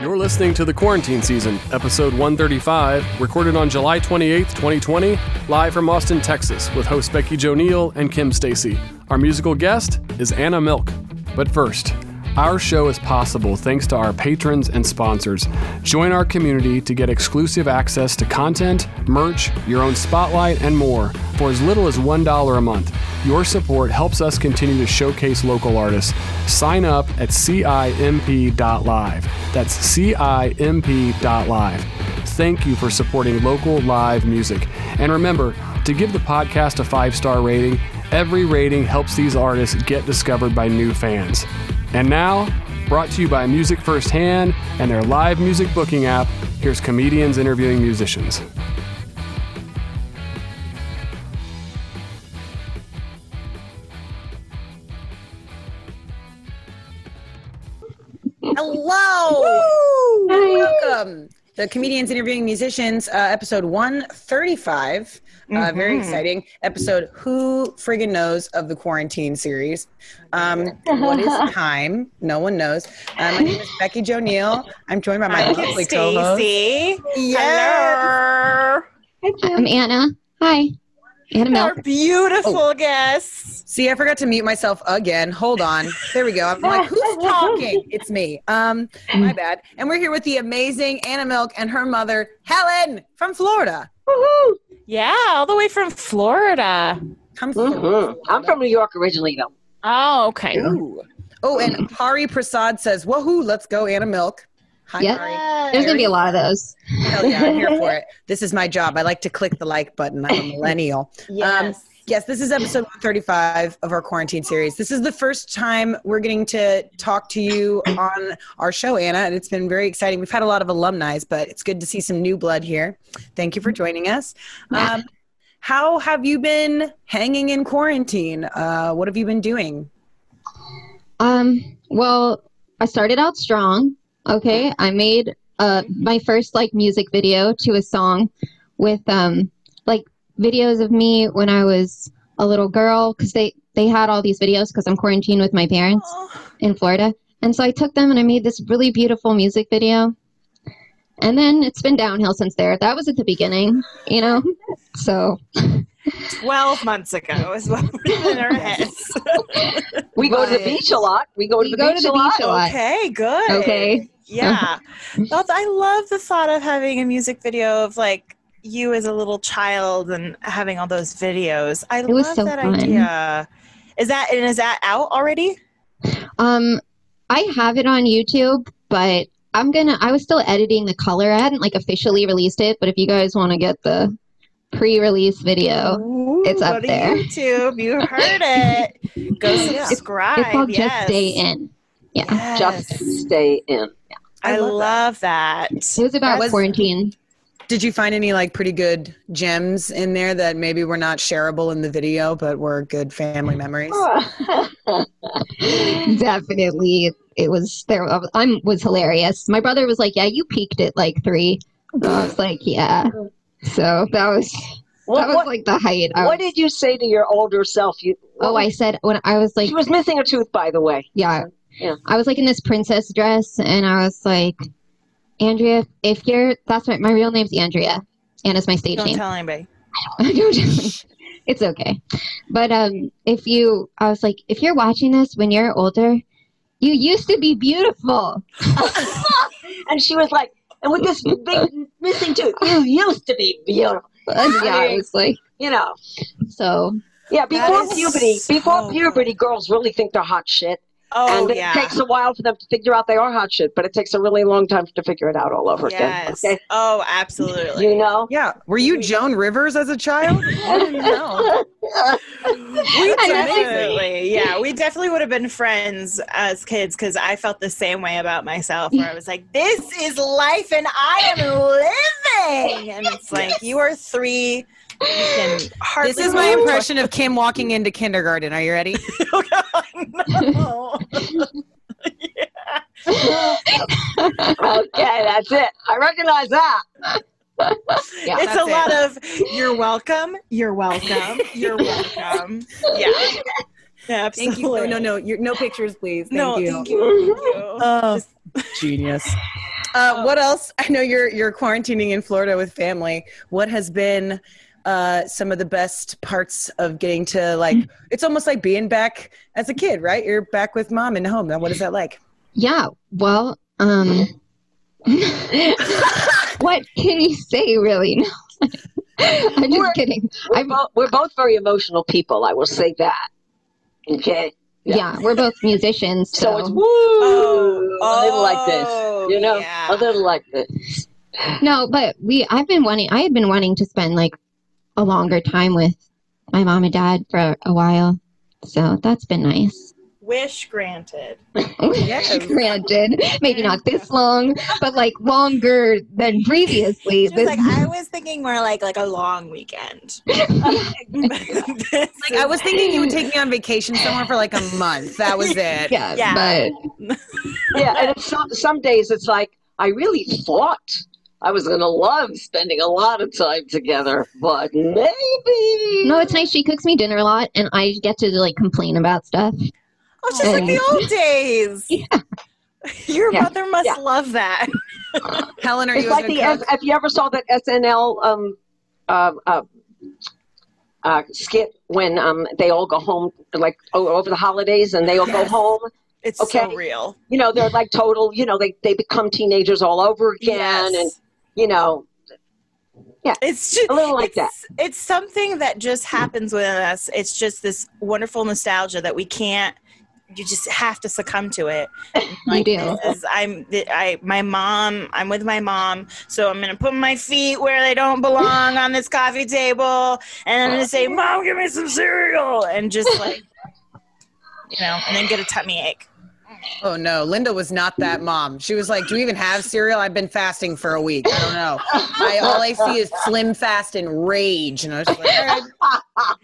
You're listening to the Quarantine Season, episode 135, recorded on July 28th, 2020, live from Austin, Texas, with hosts Becky Jo Neal and Kim Stacy. Our musical guest is Anna Milk. But first, our show is possible thanks to our patrons and sponsors. Join our community to get exclusive access to content, merch, your own spotlight, and more for as little as $1 a month. Your support helps us continue to showcase local artists. Sign up at CIMP.live. That's CIMP.live. Thank you for supporting local live music. And remember to give the podcast a five star rating. Every rating helps these artists get discovered by new fans. And now, brought to you by Music Firsthand and their live music booking app, here's comedians interviewing musicians. Hello. Welcome. The Comedians Interviewing Musicians, uh, episode 135. Uh, Very exciting. Episode Who Friggin' Knows of the Quarantine series. Um, what is time? No one knows. Uh, my name is Becky Jo Neal. I'm joined by my I'm lovely co-host. Stacy. Yes. I'm Anna. Hi. Anna Our Milk. beautiful Oh. guests. See, I forgot to mute myself again. Hold on. There we go. I'm like, who's talking? It's me. Um, my bad. And we're here with the amazing Anna Milk and her mother, Helen, from Florida. Yeah, all the way from Florida. Come through. Mhm. I'm from New York originally, though. Oh, okay. Ooh. Oh, and Hari Prasad says, "Woohoo! Let's go, Anna Milk." Hi, Yeah. Hari. There's gonna be a lot of those. Hell yeah, I'm here for it. This is my job. I like to click the like button. I'm a millennial. Yes. Yes, this is episode 135 of our quarantine series. This is the first time we're getting to talk to you on our show, Anna, and it's been very exciting. We've had a lot of alumni, but it's good to see some new blood here. Thank you for joining us. Um, how have you been hanging in quarantine? Uh, what have you been doing? Um, well, I started out strong. Okay. I made uh my first like music video to a song with um like videos of me when I was a little girl because they they had all these videos because I'm quarantined with my parents in Florida. And so I took them and I made this really beautiful music video. And then it's been downhill since there. That was at the beginning, you know? So 12 months ago is what we're in our heads. We go to the beach a lot. We go to We the go beach to the a lot. beach a lot. okay, good. Okay. Yeah. That's, I love the thought of having a music video of like you as a little child and having all those videos. I was love so that fun. idea. Is that and is that out already? Um, I have it on YouTube, but I'm gonna. I was still editing the color. I hadn't like officially released it, but if you guys want to get the pre-release video, Ooh, It's up go to there. YouTube. You heard it. Go subscribe. it's called yes. "Just Stay In." Yeah, Yes. Just stay in. I, I love, love that. it was about was- quarantine. Did you find any like pretty good gems in there that maybe were not shareable in the video, but were good family mm. memories? Definitely, it was there. I was hilarious. My brother was like, "Yeah, you peaked at like three. And I was like, "Yeah." So that was What, that was what, like the height. I what was- did you say to your older self? You, oh, I said when I was like she was missing a tooth, by the way. Yeah. Yeah. I was like in this princess dress and I was like, Andrea, if you're, that's my, my real name's Andrea. Anna's my stage name. Don't name. tell anybody. it's okay. But um, if you, I was like, if you're watching this when you're older, you used to be beautiful. and she was like, and with this big missing tooth, you used to be beautiful. And yeah, I was like, You know. so Yeah, before puberty, so before good. puberty, girls really think they're hot shit. Oh and it yeah. takes a while for them to figure out they are hot shit, but it takes a really long time to figure it out all over yes. again. Oh, absolutely. You know? Yeah. Were you Joan Rivers as a child? I didn't know. We definitely, yeah, we definitely would have been friends as kids because I felt the same way about myself. Where I was like, "This is life, and I am living," and it's like you are three. You can hardly. This is my impression of Kim walking into kindergarten. Are you ready? Oh, God, okay, that's it. I recognize that. Yeah, it's that's a lot of "You're welcome, you're welcome, you're welcome." Yeah, yeah, absolutely. Thank you. No, no, no. You're, no pictures, please. Thank no, you. thank you. Thank you. Oh, genius. Uh, what else? I know you're you're quarantining in Florida with family. What has been uh, some of the best parts of getting to like? It's almost like being back as a kid, right? You're back with mom in home. Now, what is that like? Yeah, well, um, what can you say, really? No, I'm just We're- kidding. We're, I'm, both, we're both very emotional people. I will say that. Okay. yeah. we're both musicians, so, So it's woo, a little like this. Oh, You know, yeah. a little like this. no, but we. I've been wanting. I had been wanting to spend like a longer time with my mom and dad for a while, so that's been nice. Wish granted. Yeah. Granted, maybe not this long, but like longer than previously. This- like I was thinking more like like a long weekend. Like I was thinking you would take me on vacation somewhere for like a month. That was it. yeah, Yeah. but Yeah, and some, some days it's like, I really thought I was going to love spending a lot of time together, but maybe. no, it's nice. She cooks me dinner a lot, and I get to like complain about stuff. Oh, it's just like the old days. Your Yeah. mother must Yeah. love that. Helen, are It's you like the, good if, cook? if you ever saw that SNL um, uh, uh, uh, skit when um, they all go home, like over the holidays, and they all go home. It's Okay. so real. You know, they're like total. You know, they they become teenagers all over again, and Yes. You know, yeah, It's just a little like that. it's, something that just happens within us. It's just this wonderful nostalgia that we can't. You just have to succumb to it. You do. Is- I'm. I. My mom. I'm with my mom, so I'm gonna put my feet where they don't belong on this coffee table, and I'm gonna say, "Mom, give me some cereal," and just like, you know, and then get a tummy ache. Oh no, Linda was not that mom. She was like, "Do you even have cereal? I've been fasting for a week. I don't know. I all I see is slim fast and rage." And I was like, "All right,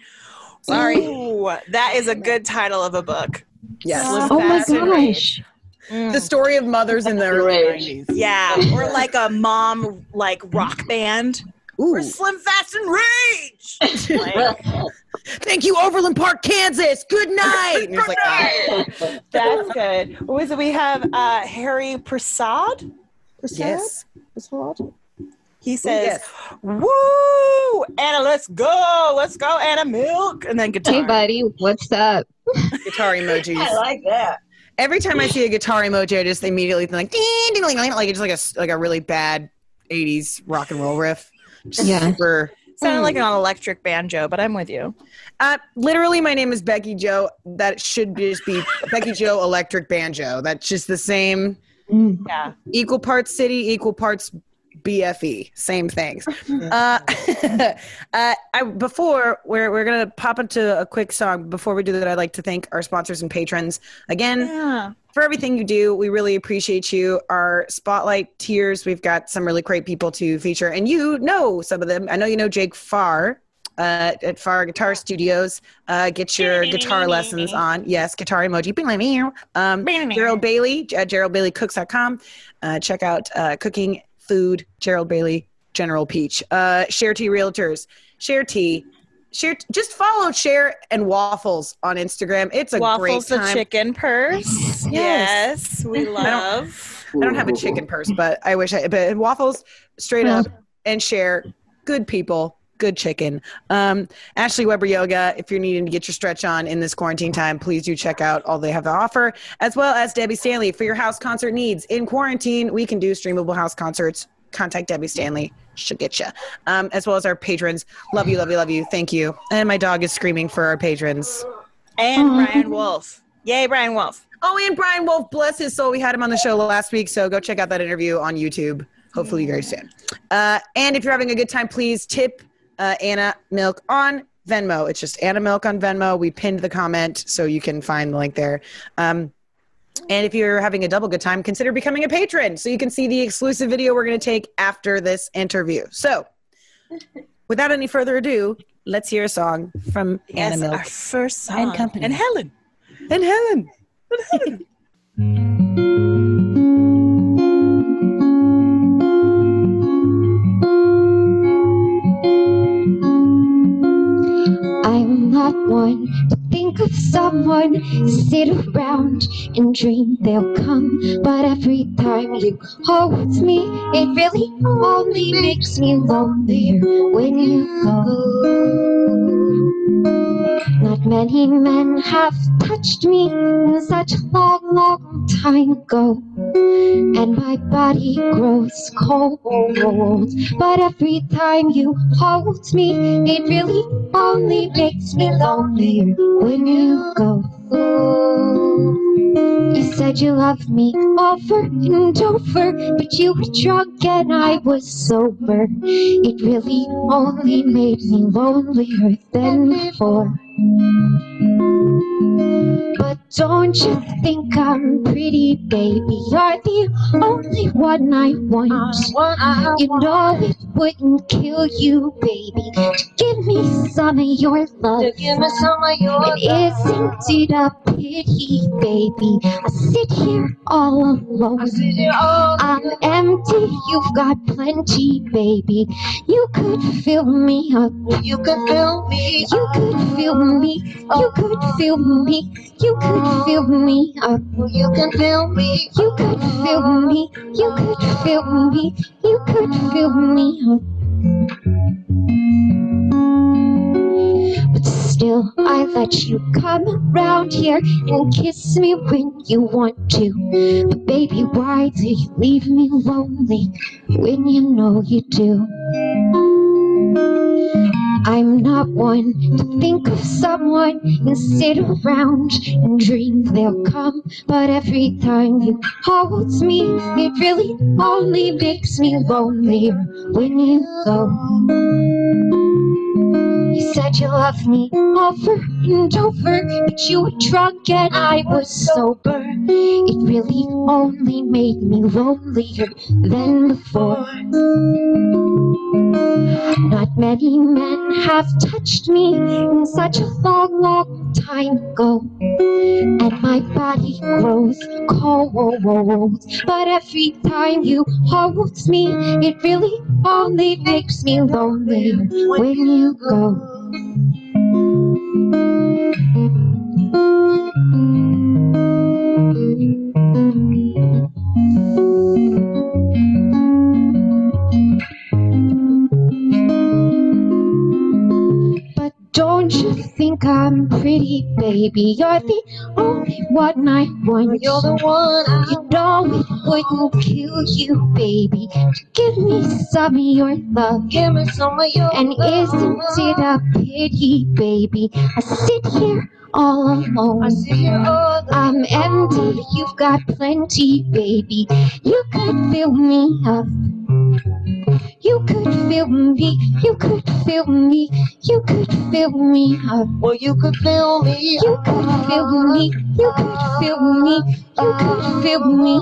sorry." Ooh, that is a good title of a book. Yes, Slim Oh my Fast and Rage. gosh! the story of mothers in the early Rage. nineties. Yeah, or like a mom like rock band. Ooh, Or Slim Fast and Rage. Like, thank you, Overland Park, Kansas. Good night. And it's like, oh, that's good. What was it? We have uh, Hari Prasad. Prasad? yes, Prasad? He says, yes. "Woo, Anna, let's go, let's go, Anna, milk," and then guitar. Hey, buddy, what's up? Guitar emojis. I like that. Every time I see a guitar emoji, I just immediately think like, ding, ding, ding, ding, like it's like a s- like a really bad '80s rock and roll riff. Just Yeah. super. Sounded like an electric banjo, but I'm with you. Uh, literally, my name is Becky Jo. That should just be Becky Jo Electric Banjo. That's just the same. Mm. Yeah. Equal parts city, equal parts BFE. Same things. Uh, uh, I, before we're we're gonna pop into a quick song. Before we do that, I'd like to thank our sponsors and patrons again Yeah. for everything you do. We really appreciate you. Our spotlight tiers, we've got some really great people to feature, and you know some of them. I know you know Jake Farr uh, at Farr Guitar Studios. Uh, get your guitar lessons on. Yes, guitar emoji. Um, Gerald Bailey at GeraldBaileyCooks.com. Uh, check out uh, Cooking Food, Gerald Bailey, General Peach. Uh, Share Tea Realtors, Share Tea. Share, just follow Share and Waffles on Instagram. It's a Waffles great the time. chicken purse. Yes, we love. I don't have a chicken purse, but I wish I. But waffles, straight up, and share. Good people, good chicken. Um, Ashley Weber Yoga. If you're needing to get your stretch on in this quarantine time, please do check out all they have to offer, as well as Debbie Stanley for your house concert needs. In quarantine, we can do streamable house concerts. Contact Debbie Stanley. She'll get you. Um, as well as our patrons. Love you, love you, love you. Thank you. And my dog is screaming for our patrons. And Brian Wolf. Yay, Brian Wolf. Oh, and Brian Wolf, bless his soul. We had him on the show last week, so go check out that interview on YouTube. Hopefully, very soon. Uh, and if you're having a good time, please tip uh, Anna Milk on Venmo. It's just Anna Milk on Venmo. We pinned the comment, so you can find the link there. Um, and if you're having a double good time, consider becoming a patron so you can see the exclusive video we're going to take after this interview. So, without any further ado, let's hear a song from Anna Milk our first song. And company. And Helen. and Helen. I'm not one to think think of someone, sit around and dream they'll come. But every time you hold me, it really only makes me lonelier when you go. Not many men have touched me in such a long, long time ago. And my body grows cold. But every time you hold me, it really only makes me lonelier when you go. You said you loved me over and over, but you were drunk and I was sober. It really only made me lonelier than before. But don't you think I'm pretty, baby? You're the only one I want. You know it wouldn't kill you, baby, to give me some of your love. Give me some of your love. It isn't it a pity, baby? I sit here all alone. I sit here all I'm empty, you've got plenty, baby. You could fill me up. You can fill me. You could fill me. You could fill me. You could fill me up. You can fill me. You could fill me. You could fill me. You could fill me But still, I let you come around here and kiss me when you want to. But baby, why do you leave me lonely when you know you do? I'm not one to think of someone and sit around and dream they'll come. But every time you hold me, it really only makes me lonelier when you go. You said you loved me over and over, but you were drunk and I was sober. It really only made me lonelier than before. Not many men have touched me in such a long, long time ago. And my body grows cold. But every time you hold me, it really only makes me lonely when you go. But don't you think I'm pretty, baby? You're the only one I want. You're the one I You know it wouldn't kill you, baby. Give me some of your love. Give me some of your And isn't it a pity, baby? I sit here all alone. I see you all I'm empty, you've got plenty, baby. You could fill me up. You could fill me, you could fill me, you could fill me. Well, you could fill me. You could fill me, you could fill me, you could fill me.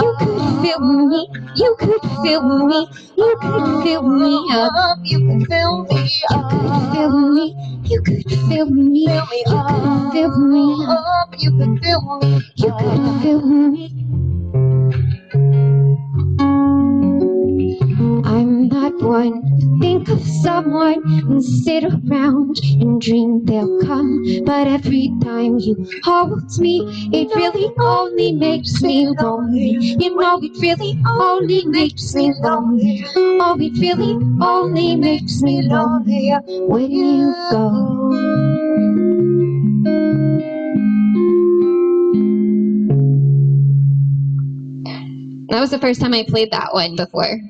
You could fill me. You could fill me, you could fill me, you could fill me. You could fill me. You could fill me, you could fill me, you could fill me. You could fill me. You could fill me. I'm not one to think of someone and sit around and dream they'll come. But every time you hold me, it really only makes me lonely. You know, it really only makes me lonely. Oh, it really only makes me lonely when you go. That was the first time I played that one before.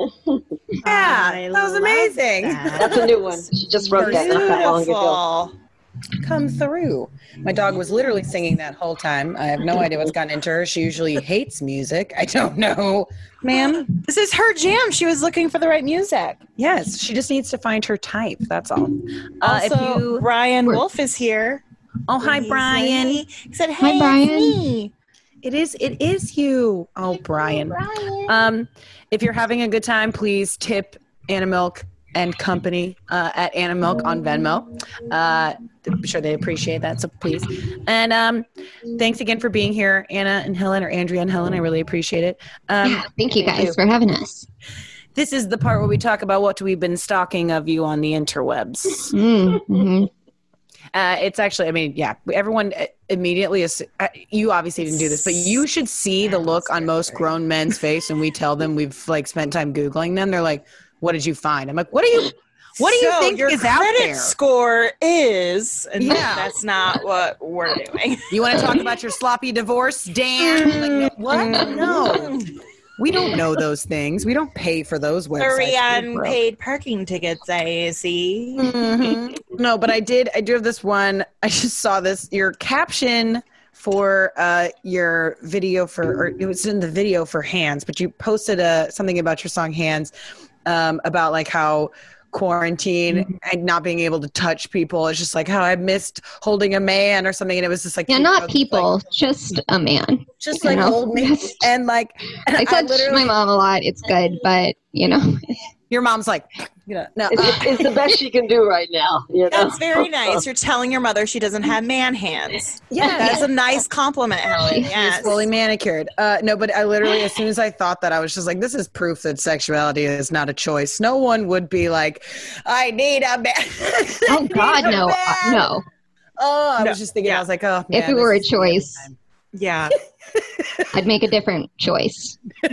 Yeah, I that was amazing. that. That's a new one. She just wrote that not that long ago. Beautiful. Come through. My dog was literally singing that whole time. I have no idea what's gotten into her. She usually hates music. I don't know, ma'am. This is her jam. She was looking for the right music. Yes, she just needs to find her type. That's all. Uh, if also, you, Brian Wolf is here. oh hi Brian. He said, Hi, "Hey, Brian. It's me." It is. It is you. Oh Brian. Um, if you're having a good time, please tip Anna Milk and Company uh, at Anna Milk on Venmo. Uh, I'm sure they appreciate that, so please. And um, thanks again for being here, Anna and Helen, or Andrea and Helen. I really appreciate it. Um, Yeah, thank you thank guys you. for having us. this is the part where we talk about what we've been stalking of you on the interwebs. Mm-hmm. Uh, it's actually, I mean, yeah, everyone uh, immediately is. Uh, you obviously didn't do this, but you should see the look on most grown men's face when we tell them we've like spent time googling them. They're like, "What did you find?" I'm like, "What do you, what do you So think your is out credit there?" score is, and Yeah. that's not what we're doing. You want to talk about your sloppy divorce, Dan? Like, what? No, we don't know those things. We don't pay for those websites. Three unpaid parking tickets, I see. Mhm. No, but I did. I do have this one. I just saw this. Your caption for uh, your video for, or it was in the video for Hands, but you posted uh, something about your song Hands um, about like how quarantine mm-hmm. and not being able to touch people. It's just like how I missed holding a man or something, and it was just like Yeah, you know, not people, like, just a man. just like know. old me, and like and I touch my mom a lot. It's good, but you know, your mom's like, you know, no, It's, uh, it's the best she can do right now. You know? That's very nice. You're telling your mother she doesn't have man hands. yeah, That's a nice compliment, Helen. She's fully manicured. Uh, no, but I literally, as soon as I thought that, I was just like, this is proof that sexuality is not a choice. No one would be like, I need a man. oh God, no, uh, no. Oh, I No, was just thinking, yeah. I was like, oh, If it were a this is the choice, time. Yeah. I'd make a different choice.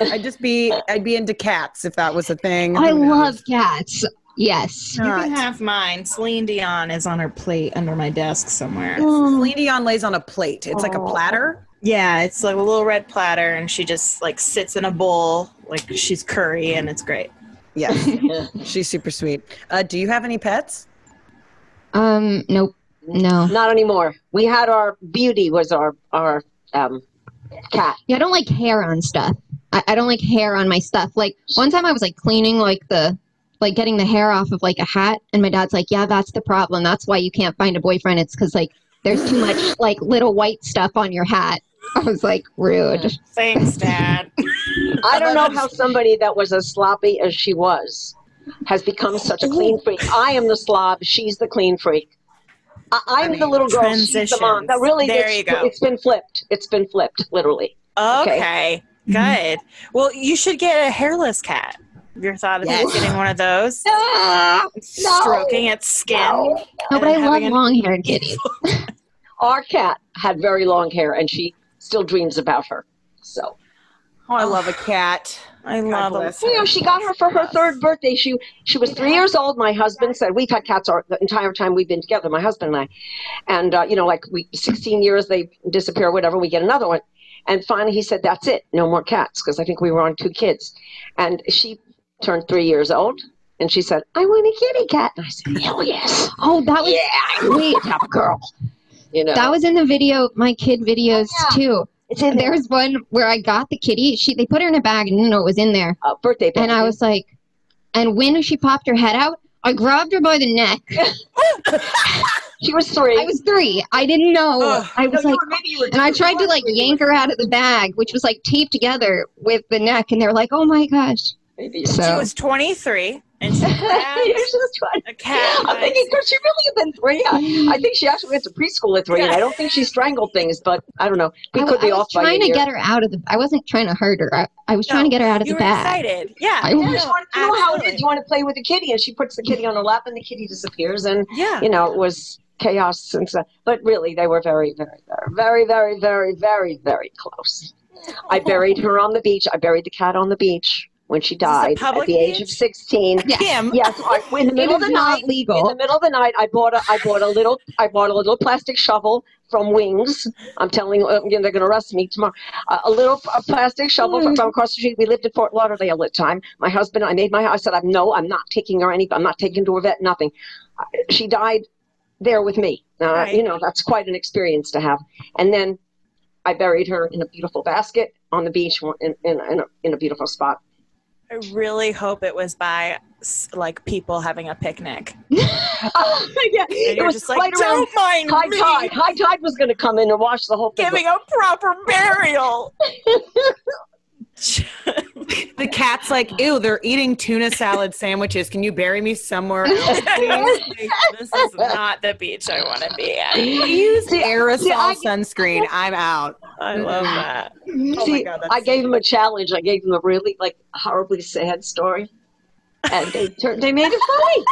I'd just be, I'd be into cats if that was a thing. I love cats. Yes. You can have mine. Celine Dion is on her plate under my desk somewhere. Celine Dion lays on a plate. It's like a Oh. platter. Yeah, it's like a little red platter, and she just like sits in a bowl like she's curry, and it's great. Yeah. she's super sweet. Uh, do you have any pets? Um. Nope. No. Not anymore. We had our beauty was our our um, cat. Yeah, I don't like hair on stuff. I, I don't like hair on my stuff. Like one time I was like cleaning like the like getting the hair off of like a hat and my dad's like, "Yeah, that's the problem. That's why you can't find a boyfriend. It's cuz like there's too much like little white stuff on your hat." I was like, "Rude." Thanks, Dad. I don't know how somebody that was as sloppy as she was has become such a clean freak. I am the slob. She's the clean freak. I, I'm the little girl. She's the mom. That really, There it's, you go. it's been flipped. It's been flipped, literally. Okay, good. Well, you should get a hairless cat. Have you ever thought of Yes. getting one of those? Ah, Stroking its skin. no. No, but I love an- long-haired kitties. Our cat had very long hair, and she still dreams about her. So, Oh, I love a cat. I love them. bless you know, she got her for her third birthday. She she was three years old. My husband said we've had cats our, the entire time we've been together. My husband and I, and uh, you know, like we 16 years they disappear, whatever. We get another one, and finally he said that's it, no more cats, because I think we were on two kids, and she turned three years old, and she said I want a kitty cat, and I said hell yes, Oh, that was yeah, wait. have a girl, you know. That was in the video, my kid videos Oh, yeah. too. It's in there. There's one where I got the kitty. She they put her in a bag and didn't know it was in there. Uh, birthday, And I was like, and when she popped her head out, I grabbed her by the neck. she was three. I was three. I didn't know. Ugh. I No, was you like, were- maybe you were and I tried to like Maybe yank her out of the bag, which was like taped together with the neck. And they were like, oh my gosh. Maybe So She was 23 and she Yeah, grabbed she was trying. a cat. I'm thinking, could she really have been three? I, I think she actually went to preschool at three, and I don't think she strangled things, but I don't know. We I, could I be was off by a trying to get her out of the. I wasn't trying to hurt her. I, I was No, trying to get her out of you the were bag. excited. Yeah. I Yeah, was- she wanted to know how it is. You want to play with the kitty, and she puts the kitty on her lap, and the kitty disappears, and Yeah. you know it was chaos and stuff. But really, they were very, very, very, very, very, very, very, very close. I buried her on the beach. I buried the cat on the beach when she died at public the age of beach? sixteen. Kim. Yes, I, in the middle of the not night. In the middle of the night, I bought a I bought a little I bought a little plastic shovel from Wings. I'm telling you, uh, they're going to arrest me tomorrow. Uh, a little a plastic shovel from, from across the street. We lived in Fort Lauderdale at the time. My husband, I made my. I said, I'm no, I'm not taking her any. I'm not taking her to a vet. Nothing. Uh, She died there with me. Uh, Right. You know, that's quite an experience to have. And then I buried her in a beautiful basket on the beach in in, in, a, in a beautiful spot. I really hope it was by like people having a picnic. Oh, yeah, And it you're just like, around don't mind high me tide. High tide was going to come in and wash the whole thing. giving a proper burial. The cat's like, ew, they're eating tuna salad sandwiches. Can you bury me somewhere else, please? this is not the beach I want to be at. Use the aerosol see, I- sunscreen. I'm out. I love that. Mm-hmm. Oh my See, God, that's I gave him a challenge. I gave him a really like horribly sad story, and they turned, they made it funny.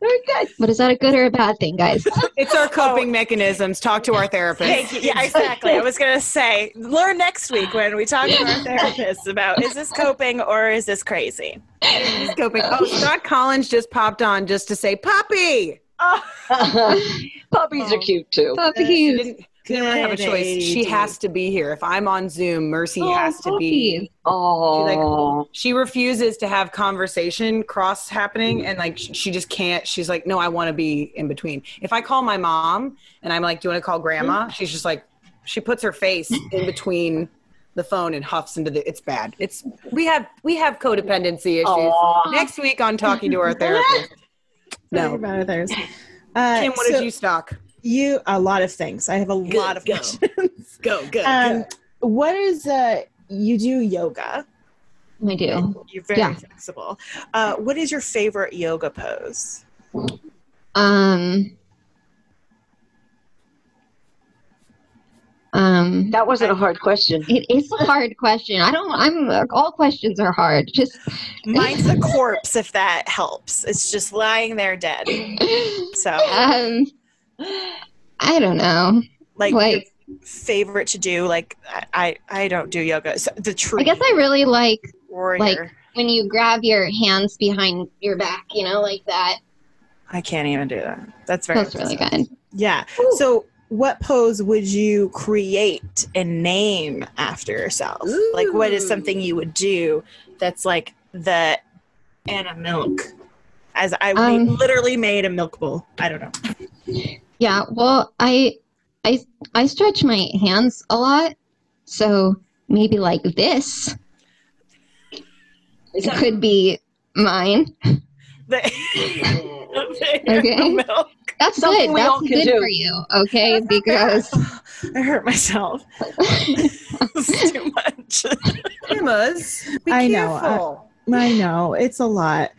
Very good. But is that a good or a bad thing, guys? It's our coping mechanisms. Talk to our therapist. Thank you. Yeah, exactly. I was gonna say, learn next week when we talk to our therapist about is this coping or is this crazy? He's coping. Oh, Scott Collins just popped on just to say puppy. Oh. Puppies are cute too. She Puppies. Didn't, she didn't really have a choice. She has to be here. If I'm on Zoom, Mercy Oh, has to be. puppies. Oh, She refuses to have conversation cross happening, and like she just can't. She's like, no, I want to be in between. If I call my mom and I'm like, do you want to call grandma? She's just like, she puts her face in between the phone and huffs into the. It's bad. It's we have we have codependency issues. Aw. Next week on talking to our therapist. No, About others. Uh, Kim, what so did you stock? You a lot of things. I have a lot of go. questions. Go, go, Um, what is uh? You do yoga. I do. You're very Yeah. flexible. Uh, what is your favorite yoga pose? Um. Um. that wasn't a hard question. It is a hard question. I don't. I'm. All questions are hard. Just. Mine's a corpse, if that helps. It's just lying there dead. So, Um. I don't know. like, Like. your favorite to do? Like, I, I, don't do yoga. So the tree I guess I really like warrior. like- when you grab your hands behind your back. You know, like that. I can't even do that. That's very. That's really good. Yeah. So, what pose would you create and name after yourself? Like, what is something you would do that's like the Anna Milk? As I Um, literally made a milk bowl. I don't know. Yeah. Well, I. I. I stretch my hands a lot, so maybe like this Is that- could be mine. The, the Okay. That's Something good. That's good do. for you. Okay, because I hurt myself. it's too much. Emma's. Be I know, I- I know it's a lot.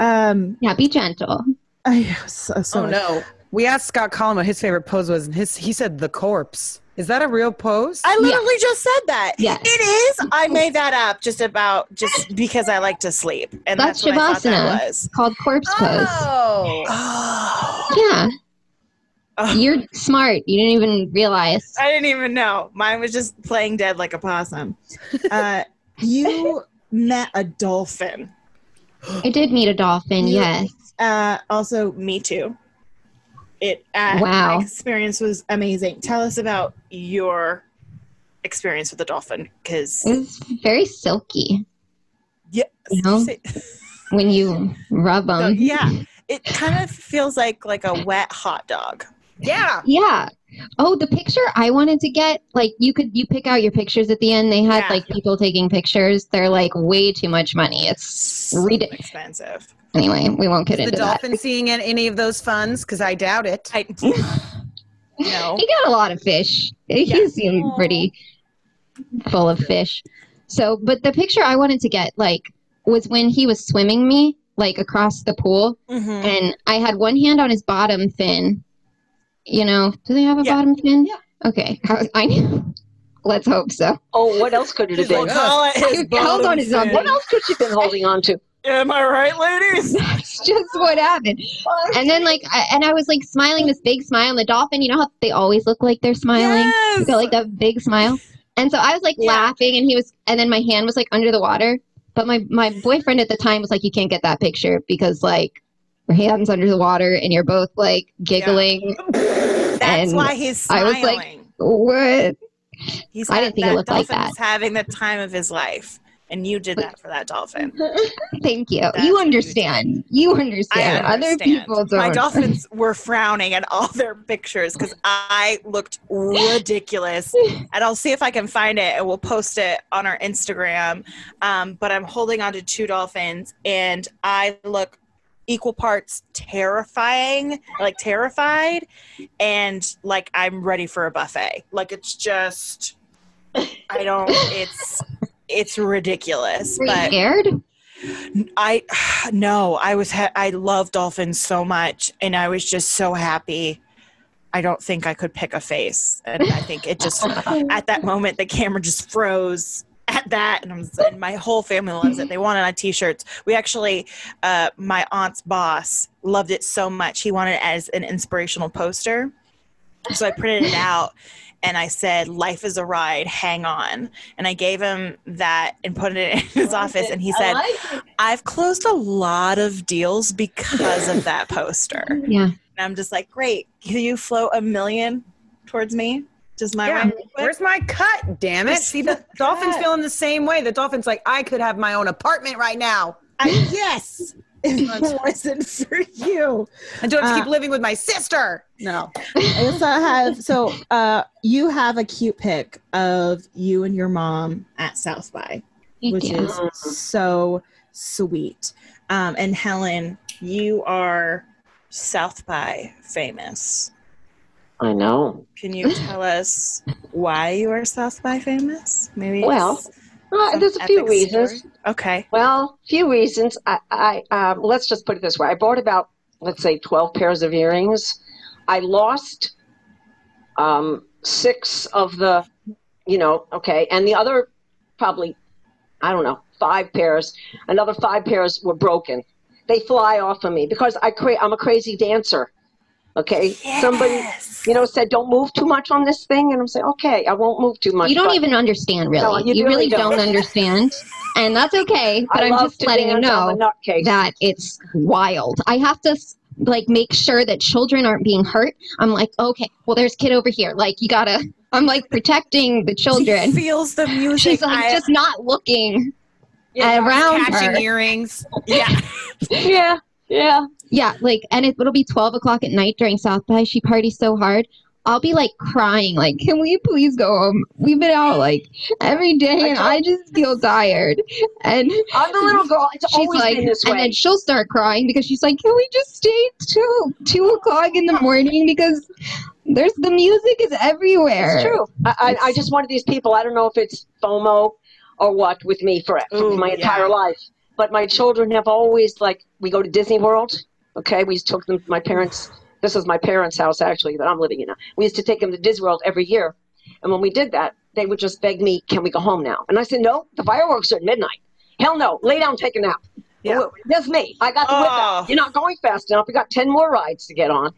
Um, yeah, be gentle. I so, so oh much- no. We asked Scott Collin what his favorite pose was, and his he said the corpse. Is that a real pose? I literally just said that. Yes. It is. I made that up just about just because I like to sleep, and That's that's, what I thought Shavasana. that was. Called corpse pose. oh. Oh. Yeah, Oh. you're smart. You didn't even realize. I didn't even know. Mine was just playing dead like a possum. Uh, you met a dolphin. I did meet a dolphin. You- Yes. Uh, also, Me too. It uh, Wow. my experience was amazing. Tell us about your experience with the dolphin, because It was very silky yeah, You know? when you rub them. yeah, it kind of feels like like a wet hot dog. Yeah. Yeah. Oh, the picture I wanted to get, like you could you pick out your pictures at the end. They had Yeah. like people taking pictures. They're like way too much money. It's So Read expensive. Anyway, we won't get Is the into. The dolphin seeing an- any of those funds? Because I doubt it. I, no. He got a lot of fish. He Yeah. seemed pretty full of fish. So, but the picture I wanted to get, like, was when he was swimming me, like, across the pool, Mhm. and I had one hand on his bottom fin. You know, do they have a Yeah. bottom fin? Yeah. Okay, I, I knew. Let's hope so. Oh, what else could it have been? call his Hold on, bottom it's on- fin. What else could she have been holding on to? Am I right, ladies? That's just what happened. And then, like, I, and I was like smiling this big smile. And the dolphin, you know how they always look like they're smiling? Yes. They got like that big smile. And so I was like Yeah. laughing, and he was, and then my hand was like under the water. But my my boyfriend at the time was like, "You can't get that picture because like your hands under the water, and you're both like giggling." That's And why he's smiling. I was like, What? he's I didn't think it looked like that. having the time of his life, and you did that for that dolphin. Thank you. That's you understand. You understand. I Other people don't. My dolphins were frowning at all their pictures because I looked ridiculous. and I'll see if I can find it and we'll post it on our Instagram. Um, but I'm holding on to two dolphins and I look equal parts terrifying, like terrified, and like I'm ready for a buffet. Like it's just, I don't, it's, it's ridiculous. Were you but scared? I no, I was ha- I love dolphins so much, and I was just so happy. I don't think I could pick a face, and I think it just at that moment the camera just froze, at that, and, I'm, and my whole family loves it. They wanted on t-shirts. We actually, uh, my aunt's boss loved it so much he wanted it as an inspirational poster. So I printed it out and I said, "Life is a ride. Hang on." And I gave him that and put it in his office. And he said, "I've closed a lot of deals because of that poster." Yeah. And I'm just like, "Great. Can you float a million towards me?" Just my Yeah, right where's my cut? Damn it! Where's See, the the dolphins feeling the same way. The dolphins like I could have my own apartment right now. I, yes. If it wasn't for you. I don't have to Uh, keep living with my sister. No. I also have so uh you have a cute pic of you and your mom at South by, You which do. is so sweet. Um, and Helen, You are South by famous. I know. Can you tell us why you are South by famous? Maybe. it's Well, there's a few reasons. story? Okay. Well, few reasons. I, I um, let's just put it this way: I bought about, let's say, twelve pairs of earrings. I lost um, six of the, you know, okay, and the other probably, I don't know, five pairs. Another five pairs were broken. They fly off of me because I cra- I'm a crazy dancer. Okay, Yes. somebody, you know, said don't move too much on this thing, and I'm saying, okay, I won't move too much. You don't even understand, really. No, you you, really really don't. don't. understand. And that's okay. But I I'm just letting you dance, I'm a know that it's wild. I have to like make sure that children aren't being hurt. I'm like, okay, well, there's a kid over here. Like, you gotta. I'm like protecting the She children. feels the music. She's like I- just not looking Yeah, around Catching her. earrings. yeah. yeah, yeah. Yeah, like, and it, it'll be 12 o'clock at night during South by. She parties so hard. I'll be like crying, like, can we please go home? We've been out like every day and I just feel tired. And I'm the little girl. It's she's always like, been this and then she'll start crying because she's like, can we just stay till two o'clock in the morning? Because there's the music is everywhere. It's true. I, I, I just of these people. I don't know if it's FOMO or what with me for, for my entire life. But my children have always like we go to Disney World. Okay, we took them. My parents. This is my parents' house actually that I'm living in now. We used to take them to Disney World every year, and when we did that, they would just beg me, "Can we go home now?" And I said, "No, the fireworks are at midnight. Hell no, lay down, take a nap." Yeah. Well, That's me. I got the whip Oh. out. You're not going fast enough. We got ten more rides to get on.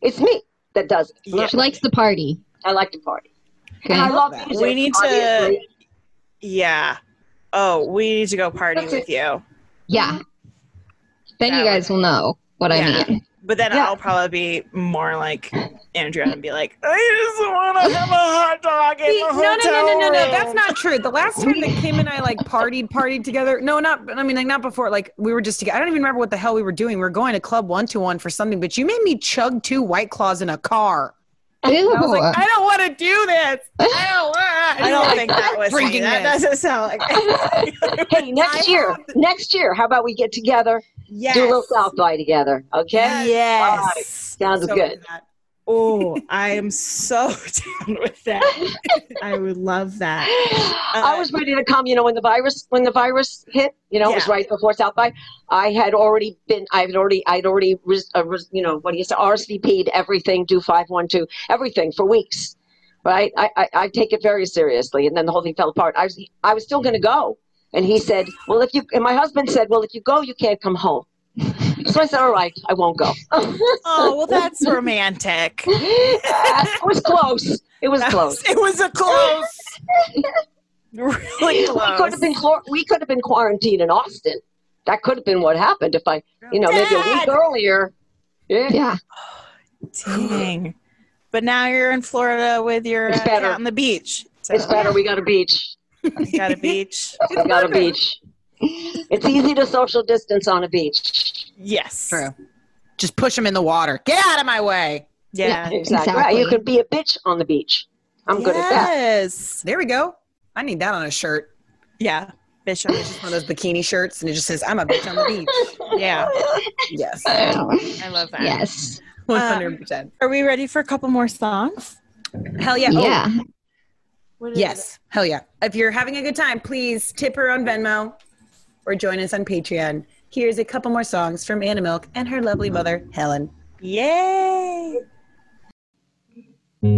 It's me that does it. Yeah. She likes the party. I like to party. Okay. And I love that. music. We need to- obviously. Yeah. Oh, we need to go party with you. Yeah. Then That you guys will know what Yeah. I mean. But then Yeah. I'll probably be more like Andrea and be like, I just want to have a hot dog in See, the no, no, hotel no, no, no, no. That's not true. The last time that Kim and I like partied, partied together. No, not. I mean, like not before. Like we were just together. I don't even remember what the hell we were doing. We were going to Club One to One for something, but you made me chug two White Claws in a car. Ew. I was like, I don't want to do this. I don't want. I don't think that was Drinking me. That this. doesn't sound like Hey, next year, next year, how about we get together, yes. do a little South by together? Okay, Yes. sounds So good. Oh, I am so down with that. I would love that. I was ready to come. You know, when the virus when the virus hit, you know, it was right before South by. I had already been. I had already. I'd already. Uh, you know, what do you say? RSVP'd everything. Do512 everything for weeks. Right. I, I I take it very seriously, and then the whole thing fell apart. I was I was still going to go, and he said, "Well, if you," and my husband said, "Well, if you go, you can't come home." So I said, "All right, I won't go." Oh, well, that's romantic. it was close. It was close. It was a close. really We could have been we could have been quarantined in Austin. That could have been what happened if I, you know, maybe a week earlier. Yeah. Yeah. Dang. But now you're in Florida with your It's uh, better. cat on the beach. So It's better. We got a beach. you got a beach. We got a beach. It's easy to social distance on a beach. Yes. True. Just push them in the water. Get out of my way. Yeah. Exactly. Right. You Exactly. could be a bitch on the beach. I'm good at that. Yes. There we go. I need that on a shirt. Yeah. Bitch on the One of those bikini shirts, and it just says, "I'm a bitch on the beach." Yeah. Yes, I love that. Yes. one hundred percent. Um, are we ready for a couple more songs? Hell yeah! Oh, Yeah. yes, hell yeah! If you're having a good time, please tip her on Venmo or join us on Patreon. Here's a couple more songs from Anna Milk and her lovely mother, Helen. Yay! I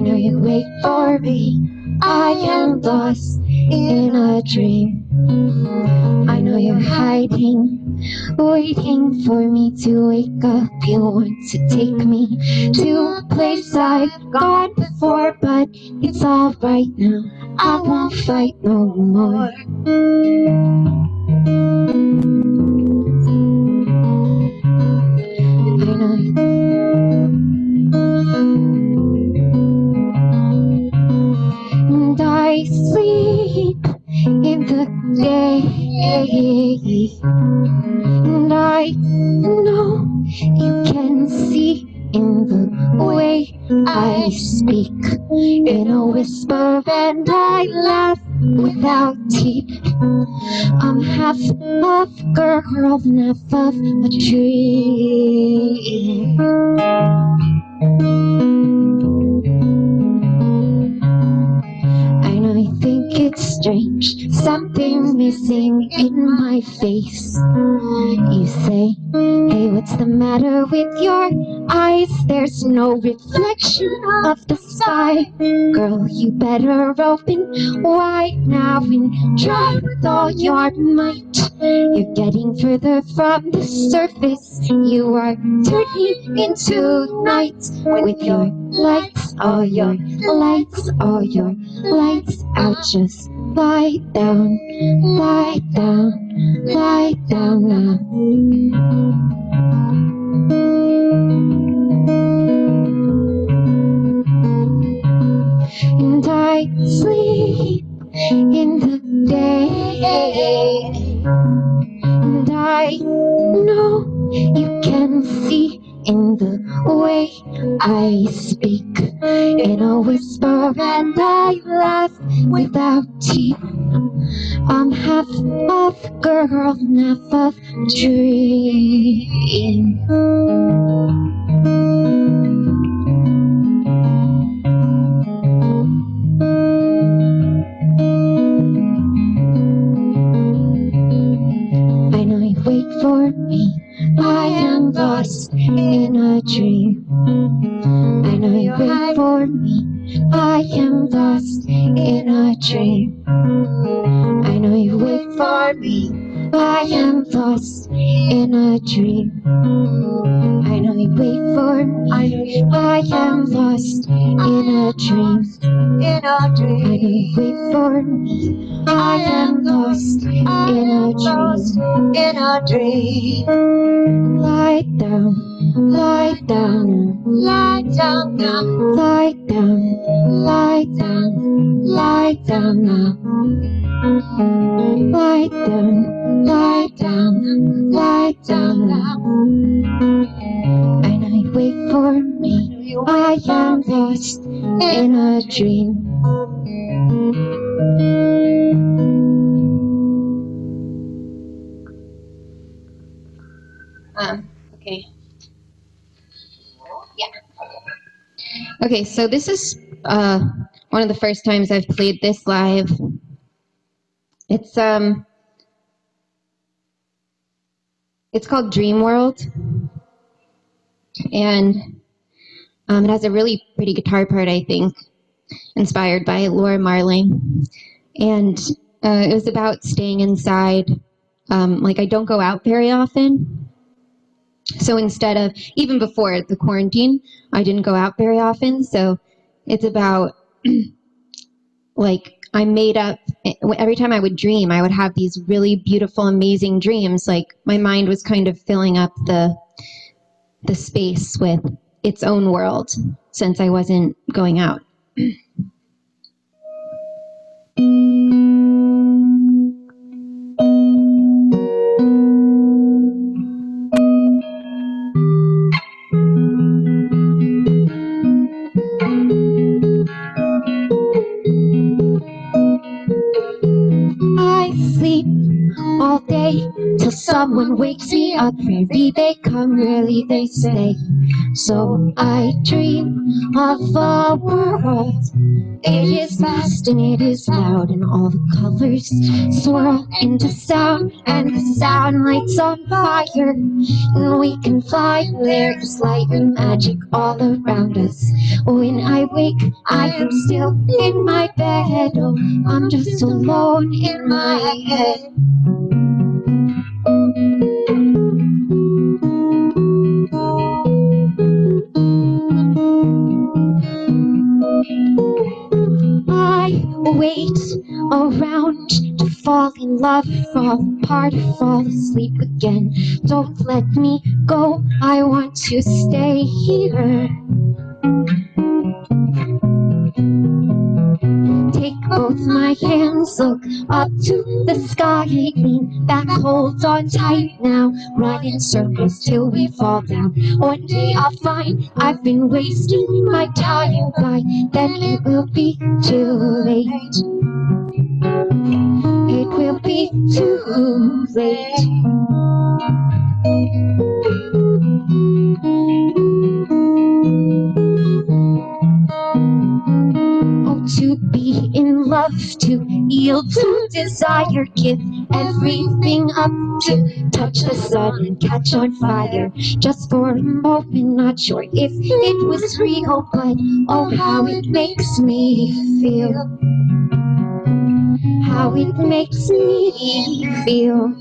know you wait for me. I am lost in a dream. I know you're hiding, waiting for me to wake up. You want to take me to a place I've gone before, but it's alright now. I won't fight no more. And I sleep the day. And I know you can see in the way I speak in a whisper, and I laugh without teeth. I'm half of girl half of a tree. And I think it's strange, something missing in my face. You say, Hey, what's the matter with your eyes? There's no reflection of the sky. Girl, you better open wide now and try with all your might. You're getting further from the surface. You are turning into night with your lights, all your lights, all your lights out. Just lie down, lie down, lie down now. And I sleep in the day. And I know you can see in the way I speak in a whisper and I laugh without teeth. I'm half of girl half of dream. I know you wait for me. I am lost in a dream. I know you wait for me. I am lost in a dream. I know you wait for me. I am lost in a dream. I know you wait for me. I am lost in a dream. In a dream. I know you wait for me. I am lost in a dream. In a dream. Lie down, lie down, lie down now. Lie down, lie down, lie down now. Lie down, lie down, lie down now. And I wait for me. I am lost in a dream. Okay, so this is uh, one of the first times I've played this live. It's um it's called Dream World. And um, it has a really pretty guitar part, I think, inspired by Laura Marling. And uh, it was about staying inside. Um, like, I don't go out very often. So instead of, even before the quarantine, I didn't go out very often. So it's about, like, I made up, eh, every time I would dream, I would have these really beautiful, amazing dreams. Like, my mind was kind of filling up the, the space with its own world since I wasn't going out. Wakes me up. Rarely they come, rarely they stay. So I dream of a world. It is vast and it is loud, and all the colors swirl into sound, and the sound lights on fire. And we can fly, there is light and magic all around us. When I wake, I am still in my bed. Oh, I'm just alone in my head. I wait around to fall in love, fall apart, fall asleep again. Don't let me go, I want to stay here. Take both my hands, look up to the sky, lean back, hold on tight now. Run in circles till we fall down. One day I'll find I've been wasting my time by then it will be too late. It will be too late. To yield to desire, give everything up to touch the sun and catch on fire. Just for a moment, not sure if it was real, but oh, how it makes me feel. How it makes me feel.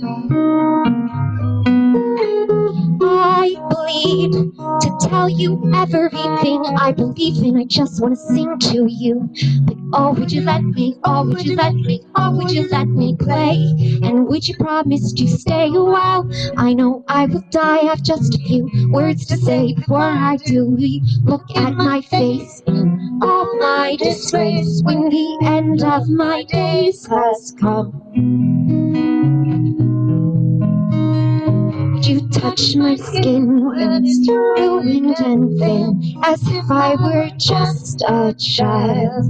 I bleed to tell you everything I believe in. I just want to sing to you. But oh, would you let me? Oh, would you let me? Oh, would you let me play? And would you promise to stay a while? I know I will die. I've just a few words to say before I do. Look at my face in all my disgrace when the end of my days has come. You touch my skin when it's ruined and thin, as if I were just a child.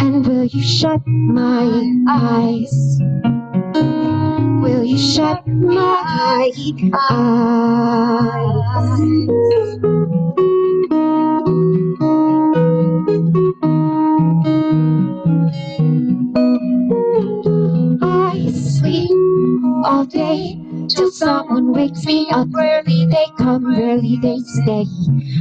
And will you shut my eyes? Will you shut my eyes? Day till someone wakes me up. Rarely they come, rarely they stay.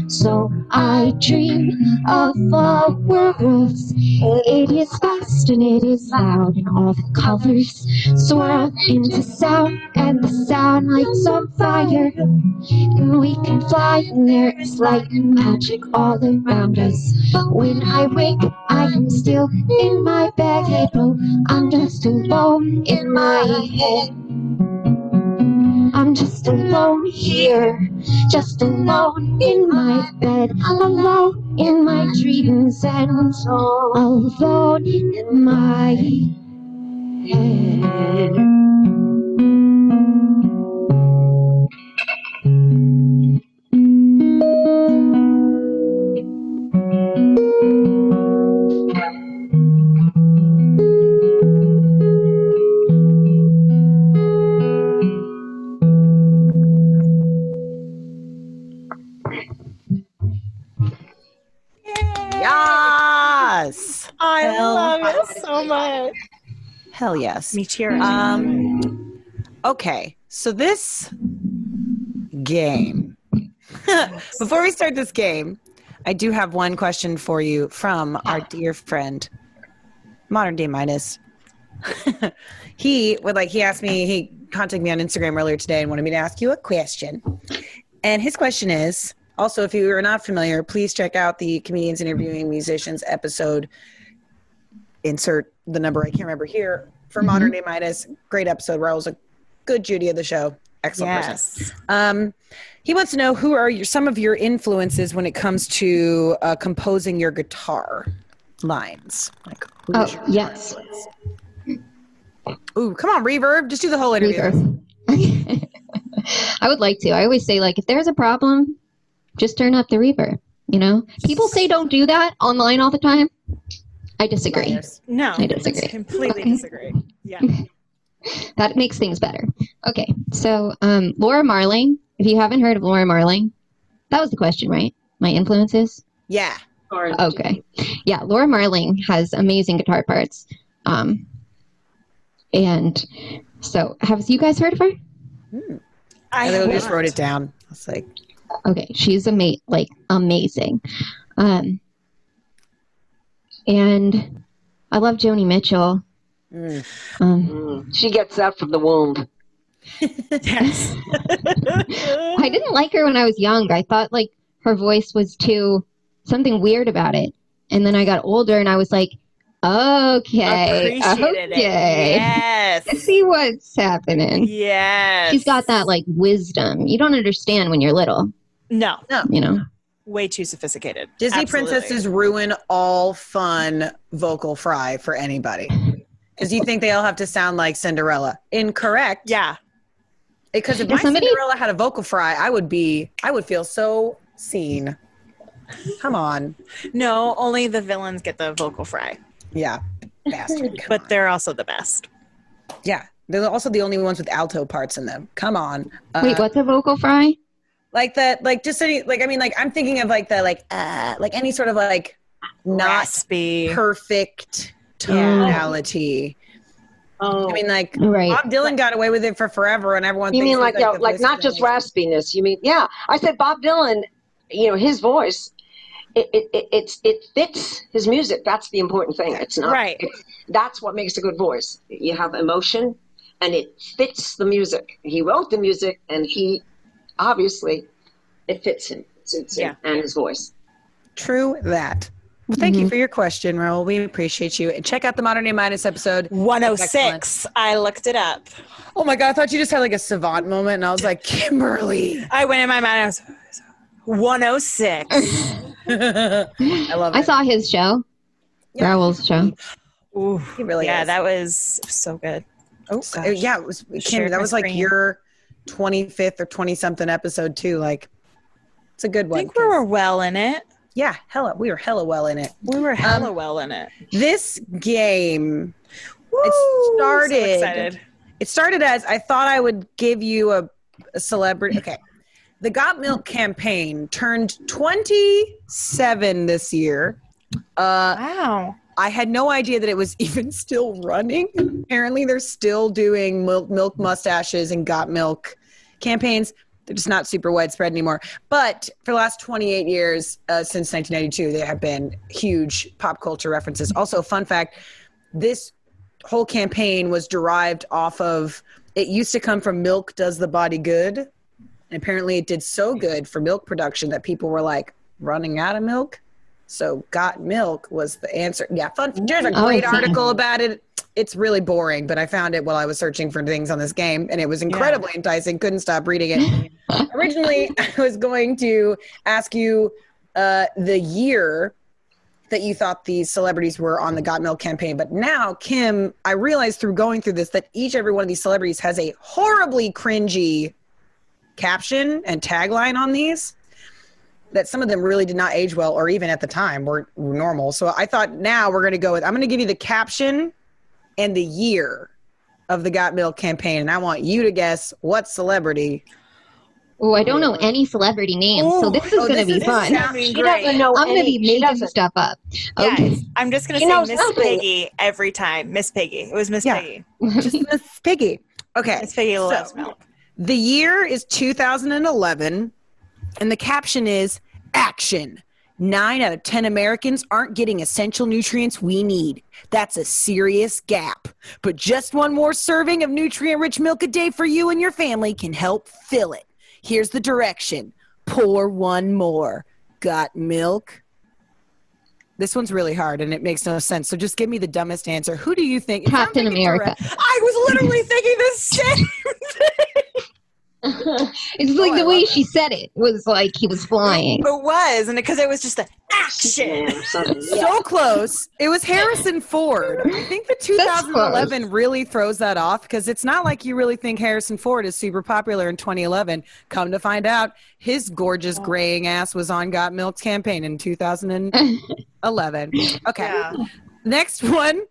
So I dream of a world. It is fast and it is loud, and all the colors swirl into sound, and the sound lights on fire. And we can fly, and there is light and magic all around us. But when I wake, I am still in my bed. Oh, I'm just alone in my head. I'm just alone here, just alone in my bed, alone in my dreams and alone in my head. Hell yes. Me too. Um, okay, so this game. Before we start this game, I do have one question for you from our dear friend, Modern Day Midas. he would like he asked me he contacted me on Instagram earlier today and wanted me to ask you a question. And his question is also if you are not familiar, please check out the comedians interviewing musicians episode. Insert the number I can't remember here for Modern Day Midas. Great episode. Raul's a good Judy of the show. Excellent person. Um, he wants to know who are your, some of your influences when it comes to uh, composing your guitar lines. Like, Oh, yes. Ooh, come on, reverb! Just do the whole interview. Reverb. I would like to. I always say, like, if there's a problem, just turn up the reverb. You know, people say don't do that online all the time. I disagree. No, I disagree. completely Okay. disagree. Yeah. that makes things better. Okay, so um, Laura Marling. If you haven't heard of Laura Marling, that was the question, right? My influences. Yeah. Okay, yeah, Laura Marling has amazing guitar parts, um, and so have you guys heard of her? I I just wrote it down. It's like, Okay, she's a ama- like amazing. Um, and I love Joni Mitchell. mm. Um, Mm. She gets that from the womb. Yes. I didn't like her when I was young. I thought like her voice was too something weird about it. And then I got older and I was like, okay, Appreciated it. okay. Yes. I see what's happening. Yes. She's got that like wisdom. You don't understand when you're little, No. No, you know. Way too sophisticated. Disney Absolutely. princesses ruin all fun vocal fry for anybody. Because you think they all have to sound like Cinderella. Incorrect. Yeah. Because if Yeah, my somebody- Cinderella had a vocal fry, I would be, I would feel so seen. Come on. No, only the villains get the vocal fry, Yeah. Bastard. But on. they're also the best. yeah. They're also the only ones with alto parts in them. Come on. Uh, Wait, what's a vocal fry? Like that, like just any, like, I mean, like, I'm thinking of like the, like, uh, like any sort of like not Raspy. perfect tonality. Oh. I mean, like, Right. Bob Dylan got away with it for forever, and everyone. You mean he's, like yeah, like not just raspiness? You mean yeah? I said Bob Dylan. You know his voice. It, it, it it's it fits his music. That's the important thing. It's not Right. it's- that's what makes a good voice. You have emotion, and it fits the music. He wrote the music, and he obviously it fits him, it suits him, and his voice. True that. Well, thank Mm-hmm. you for your question, Raul. We appreciate you. And check out the Modern Day Midas episode. 106. I looked it up. Oh my God, I thought you just had like a savant moment, and I was like, Kimberly. I went in my mind. I was 106. I love it. I saw his show, Yeah. Raoul's show. Ooh, He really yeah, is. that was so good. Oh, Gosh. yeah, it was Kim. That my was like screen. your 25th or 20 something episode, too. Like, it's a good one. I think we were well in it. yeah, hella. We were hella well in it. We were hella well in it. This game, Woo, it started. So excited. It started as I thought I would give you a, a celebrity. Okay. The Got Milk campaign turned 27 this year. Uh, Wow. I had no idea that it was even still running. Apparently, they're still doing milk, milk mustaches and Got Milk campaigns. They're just not super widespread anymore. But for the last 28 years, uh, since 1992, there have been huge pop culture references. Also, fun fact this whole campaign was derived off of it used to come from Milk Does the Body Good. And apparently, it did so good for milk production that people were like running out of milk. So, Got Milk was the answer. Yeah, fun. There's a Oh, great I see. article about it. It's really boring, but I found it while I was searching for things on this game, and it was incredibly enticing. Couldn't stop reading it. Originally, I was going to ask you uh, the year that you thought these celebrities were on the Got Milk campaign, but now, Kim, I realized through going through this that each every one of these celebrities has a horribly cringy caption and tagline on these that some of them really did not age well or even at the time were, were normal so i thought now we're going to go with i'm going to give you the caption and the year of the got milk campaign and i want you to guess what celebrity Oh, I don't know any celebrity names, so this is Oh, going to be is- fun. She great. doesn't know I'm going to be making doesn't. stuff up. Okay. Yes. I'm just gonna say Miss nothing. Piggy every time. Miss Piggy. It was Miss Yeah. Piggy. just miss piggy okay Miss Piggy So- loves milk. The year is 2011, and the caption is Action. Nine out of 10 Americans aren't getting essential nutrients we need. That's a serious gap. But just one more serving of nutrient rich milk a day for you and your family can help fill it. Here's the direction pour one more. Got milk? This one's really hard and it makes no sense. So just give me the dumbest answer. Who do you think? Captain America. direct- I was literally thinking the same thing. It's oh, like Oh, I the way love she said it was like he was flying. It was, and because it was just the action. Yeah. Yeah. so close. It was Harrison Ford. I think the 2011 really throws that off because it's not like you really think Harrison Ford is super popular in 2011. Come to find out, his gorgeous graying ass was on Got Milk's campaign in 2011. Okay. Yeah. Next one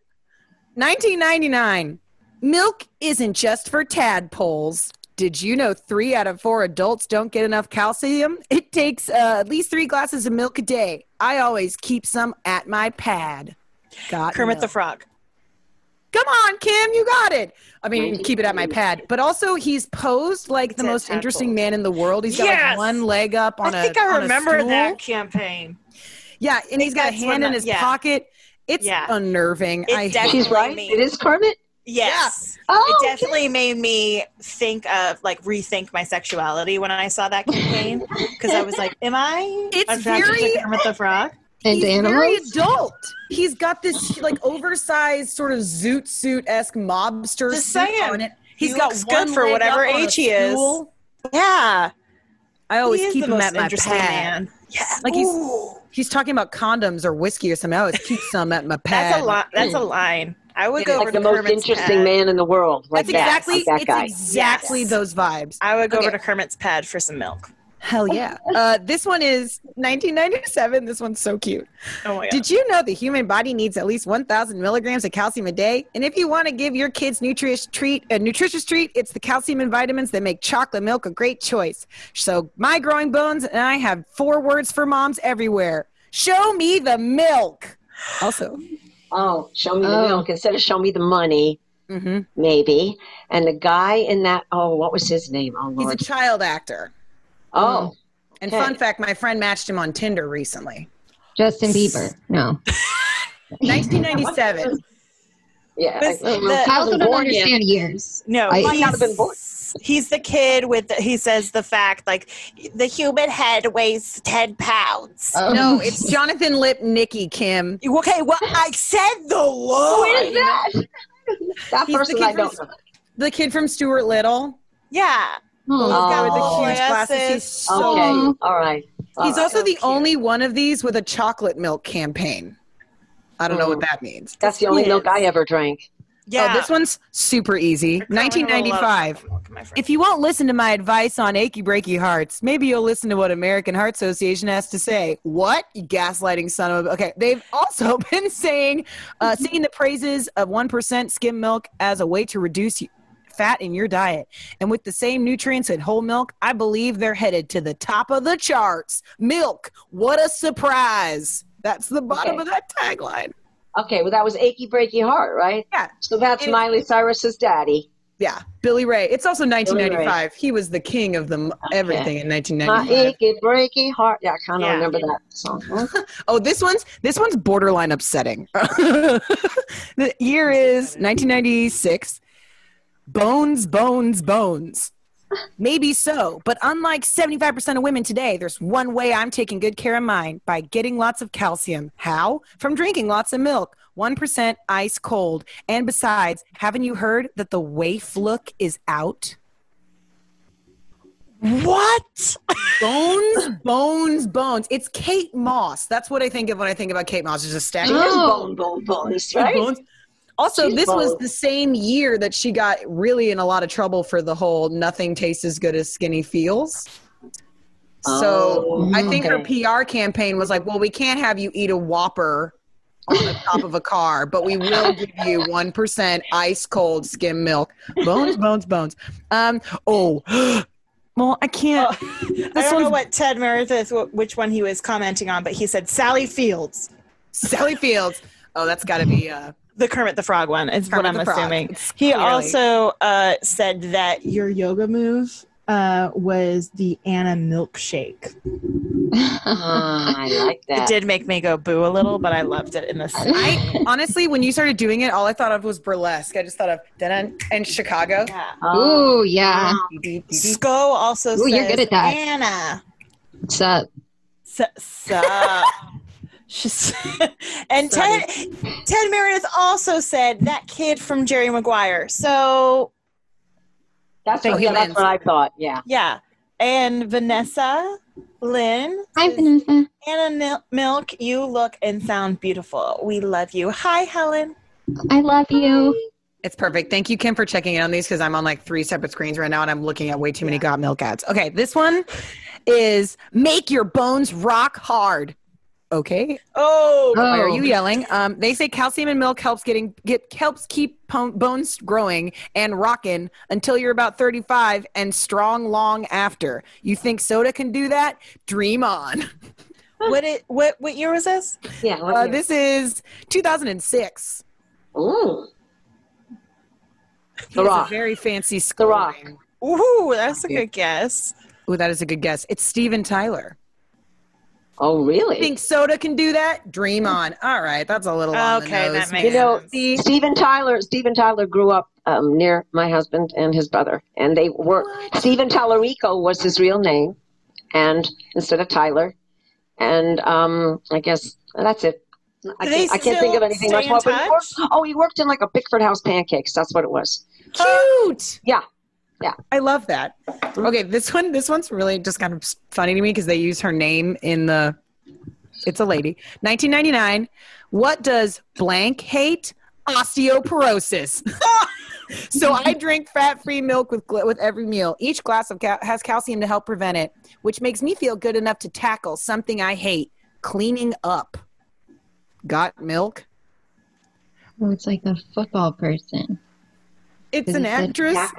1999. Milk isn't just for tadpoles. Did you know three out of four adults don't get enough calcium? It takes uh, at least three glasses of milk a day. I always keep some at my pad. Got Kermit the. Frog. Come on, Kim, you got it. I mean, keep it at my pad. But also, he's posed like the Said most interesting man in the world. He's got like one leg up on I a think I remember that campaign. Yeah, and he's got a hand in the- his yeah. pocket. It's Yeah. unnerving. It I hate definitely- She's right. me. It is Kermit. Yes. Oh, it definitely made me think of like rethink my sexuality when I saw that campaign because I was like, "Am I?" It's attracted to very- Kermit the Frog. And he's animals. very adult. He's got this like oversized sort of zoot suit esque mobster Just suit saying. on it. He He's got looks one good for whatever up on a age he is. stool. Yeah, I always he is keep the him most at my pad. man. Yeah, Like he's he's talking about condoms or whiskey or something. I always keep some at my pad. that's a lot. That's a line. I would It go is over like to the most Kermit's interesting pad. man in the world. Like That's that, exactly like that it's exactly Yes. those vibes. I would go Okay. over to Kermit's pad for some milk. Hell yeah. Uh, this one is 1997. This one's so cute. Oh my god. Did you know the human body needs at least 1,000 milligrams of calcium a day? And if you want to give your kids nutritious treat, a nutritious treat, it's the calcium and vitamins that make chocolate milk a great choice. So my growing bones and I have four words for moms everywhere. Show me the milk. Also, Oh, show me the Oh. milk instead of show me the money, hmm maybe. And the guy in that, oh, what was his name? Oh, he's a child actor. oh, And Okay. fun fact, my friend matched him on Tinder recently. Justin Bieber. No. 1997. yeah. This- I, the- I also don't born yet. understand years. No, I- Might not have been born. He's the kid with. The, he says the fact like the human head weighs ten pounds. Oh. No, it's Jonathan Lipnicki Kim. Okay, well I said the line. Who is that? that He's the person kid I from- don't know. The kid from Stuart Little. Yeah. The Oh. guy with the huge yes, glasses. He's so Okay, cute. all right. All He's right. also So the cute. only one of these with a chocolate milk campaign. I don't know what Mm. that means. That's the only Yes. milk I ever drank. Yeah. Oh, this one's super easy. I currently have a lot of 1995. chocolate milk in my fridge. If you won't listen to my advice on achy breaky hearts, maybe you'll listen to what American Heart Association has to say. What? You gaslighting son of a. Okay. They've also been saying, uh, singing the praises of 1% skim milk as a way to reduce fat in your diet. And with the same nutrients in whole milk, I believe they're headed to the top of the charts. Milk. What a surprise. That's the bottom Okay. of that tagline. Okay, well, that was Achy Breaky Heart, right? Yeah. So that's It- Miley Cyrus's daddy. Yeah. Billy Ray. It's also 1995. He was the king of them everything in My 1995. achy breaky heart. Yeah, I kind of Yeah. remember that song. Oh, this one's this one's borderline upsetting. the year is 1996. Bones, bones, bones. Maybe so, but unlike 75% of women today, there's one way I'm taking good care of mine by getting lots of calcium. How? From drinking lots of milk, 1% ice cold. And besides, haven't you heard that the waif look is out? what? Bones, bones, bones. It's Kate Moss. That's what I think of when I think about Kate Moss. There's a statue. Oh. bone, bone, bones, right? bones. Also, She's this was the same year that she got really in a lot of trouble for the whole "nothing tastes as good as skinny feels." So Oh, I think her. PR campaign was like, "Well, we can't have you eat a Whopper on the top of a car, but we will give you one percent ice cold skim milk, bones, bones, bones." Um. Oh. Well, I can't. I This don't know what Ted Meredith, wh- which one he was commenting on, but he said Sally Fields, Sally Fields. Oh, that's got to be. Uh, the Kermit the Frog one, is Kermit what I'm the Frog. assuming. He clearly- also uh, said that Your yoga move uh, was the Anna milkshake. Ah, I like that. it did make me go boo a little, but I loved it in the I honestly, when you started doing it, all I thought of was burlesque. I just thought of dun and Chicago. Yeah. Oh, Ooh, yeah. Sco also Ooh, says you're good at that. Anna. What's up? S- sup. She's and Ted Ted Meredith also said that kid from Jerry Maguire. So that's, Thank what, you, yeah, that's what I thought. Yeah. yeah, and Vanessa, Lynn, Hi, says, Vanessa. Anna Mil- Milk, you look and sound beautiful. We love you. Hi, Helen. I love you. It's perfect. Thank you, Kim, for checking in on these because I'm on like three separate screens right now and I'm looking at way too many got milk ads. Okay, this one is make your bones rock hard. Okay. Oh, Why are Oh. you yelling? Um, they say calcium in milk helps getting get helps keep po- bones growing and rocking until you're about 35 and strong long after. You think soda can do that? Dream on. what it what what year was this? Yeah. what Uh, this is 2006. Ooh. The Rock. very fancy The Rock. Ooh, that's a good guess. Ooh, that is a good guess. It's Steven Tyler. Oh, really? Think soda can do that? Dream on. All right, that's a little on the Okay, nose. that makes You know, sense. Steven Tyler. Steven Tyler grew up um, near my husband and his brother, and they were Steven Tallarico was his real name, and instead of Tyler, and um, I guess that's it. I they can't, I can't think of still anything stay much in more. But he touch? worked, oh, he worked in like a Bickford House pancakes. That's what it was. cute. Yeah, yeah. I love that. Okay, this one this one's really just kind of funny to me because they use her name in the it's a lady. 1999. What does blank hate? Osteoporosis. so I drink fat-free milk with gl- with every meal. Each glass of cal- has calcium to help prevent it, which makes me feel good enough to tackle something I hate, cleaning up. Got milk? Oh, it's like a football person. It's an it actress. Yeah.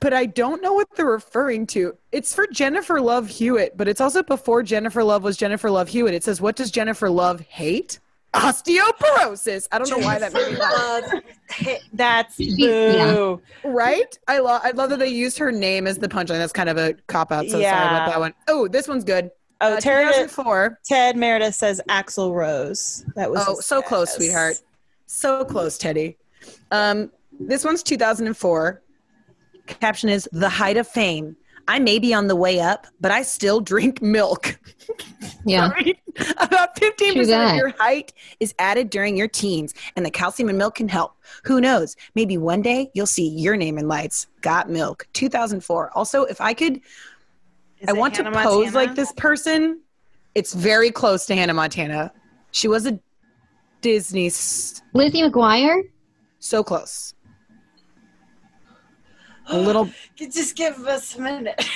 But I don't know what they're referring to. It's for Jennifer Love Hewitt, but it's also before Jennifer Love was Jennifer Love Hewitt. It says, "What does Jennifer Love hate?" Osteoporosis. I don't know why that made me laugh. Hey, That's Yeah. boo. Right? I love. I love that they used her name as the punchline. That's kind of a cop out. So sorry about that one. Oh, this one's good. Oh, Uh, Tara, 2004. Ted Meredith says Axl Rose. That was Oh, his so close, sweetheart. So close, Teddy. Um, this one's 2004. Caption is The Height of Fame. I may be on the way up, but I still drink milk. Yeah. Sorry. About 15% of your height is added during your teens, and the calcium in milk can help. Who knows? Maybe one day you'll see your name in lights. Got milk. 2004. Also, if I could, Is I want Hannah to pose Montana? like this person. It's very close to Hannah Montana. She was a Disney, Lizzie McGuire? so close. A little Just give us a minute.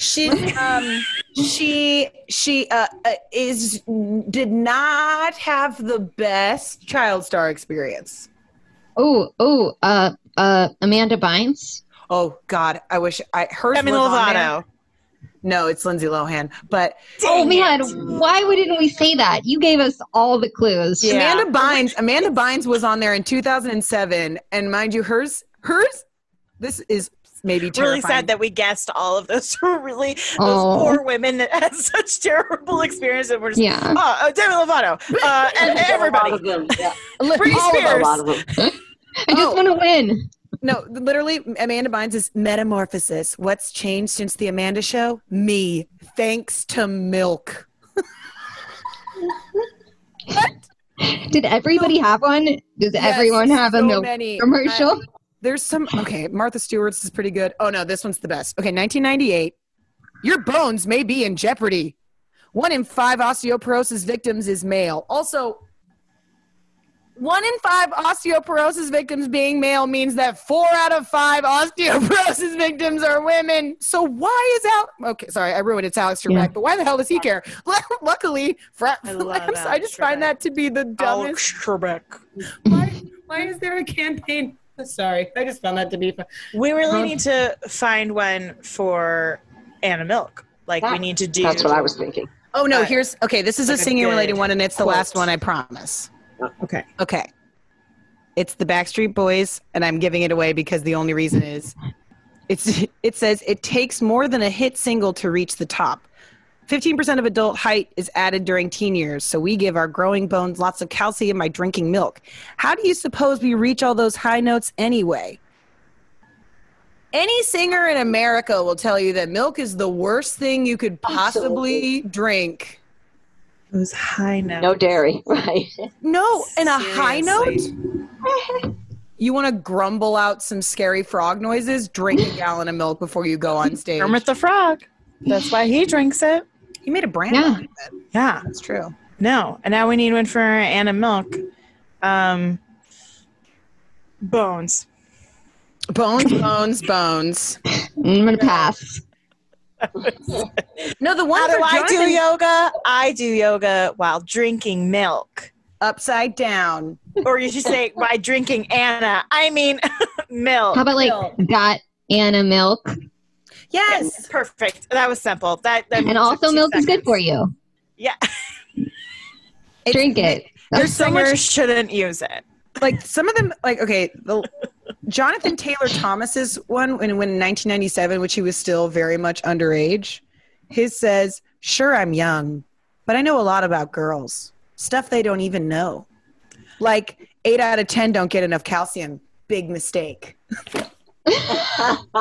She um she she uh, uh is did not have the best child star experience. Oh, oh, uh, uh, Amanda Bynes? Oh God, I wish I hers Demi was. Lovato. No, it's Lindsay Lohan. But Oh man, it. why wouldn't we say that? You gave us all the clues. Yeah. Amanda Bynes, Amanda Bynes was on there in 2007, and mind you, hers hers. This is maybe terrifying. Really sad that we guessed all of those really those Oh. poor women that had such terrible experience and we're just Yeah. oh, uh, Demi Lovato uh, and everybody. A lot of them, yeah. Britney All of them, Spears. A of them. I just Oh. want to win. No, literally, Amanda Bynes is metamorphosis. What's changed since the Amanda show? Me, thanks to milk. What? Did everybody have one? Does Yes, everyone have a so milk many. commercial? I- there's some. Okay, Martha Stewart's is pretty good. Oh no, this one's the best. Okay, 1998. Your bones may be in jeopardy. One in five osteoporosis victims is male. Also, one in five osteoporosis victims being male means that four out of five osteoporosis victims are women. So why is Al? Okay, sorry, I ruined it. It's Alex Trebek, Yeah. but why the hell does he care? Luckily, for, I I just Alex find that to be the dumbest Alex Trebek. why, why is there a campaign? Sorry, I just found that to be fun. We really Huh? need to find one for Anna Milk. Like we need to do. That's what I was thinking. Oh no, Uh, here's okay. This is like a a singing related one, and it's the quote. last one. I promise. Okay. Okay, it's the Backstreet Boys, and I'm giving it away because the only reason is it's it says it takes more than a hit single to reach the top. 15% of adult height is added during teen years, so we give our growing bones lots of calcium by drinking milk. How do you suppose we reach all those high notes anyway? Any singer in America will tell you that milk is the worst thing you could possibly drink. Those high notes. No dairy, right? No, and a high note? You want to grumble out some scary frog noises? Drink a gallon of milk before you go on stage. Kermit the Frog. That's why he drinks it. He made a brand Yeah. out of it. Yeah. That's true. No. And now we need one for Anna Milk. Um, bones. Bones, bones, bones. I'm gonna pass. No, the one How do I do Jonathan- yoga? I do yoga while drinking milk. upside down. Or you should say by drinking Anna. I mean milk. How about like Milk. got Anna milk? Yes. Perfect. That was simple. That, that And also took two milk is good for you. Yeah. It's- Drink it. There's so Singers much shouldn't use it. like some of them like okay the jonathan taylor thomas's one when, when in 1997 which he was still very much underage his says sure i'm young but i know a lot about girls stuff they don't even know like eight out of ten don't get enough calcium big mistake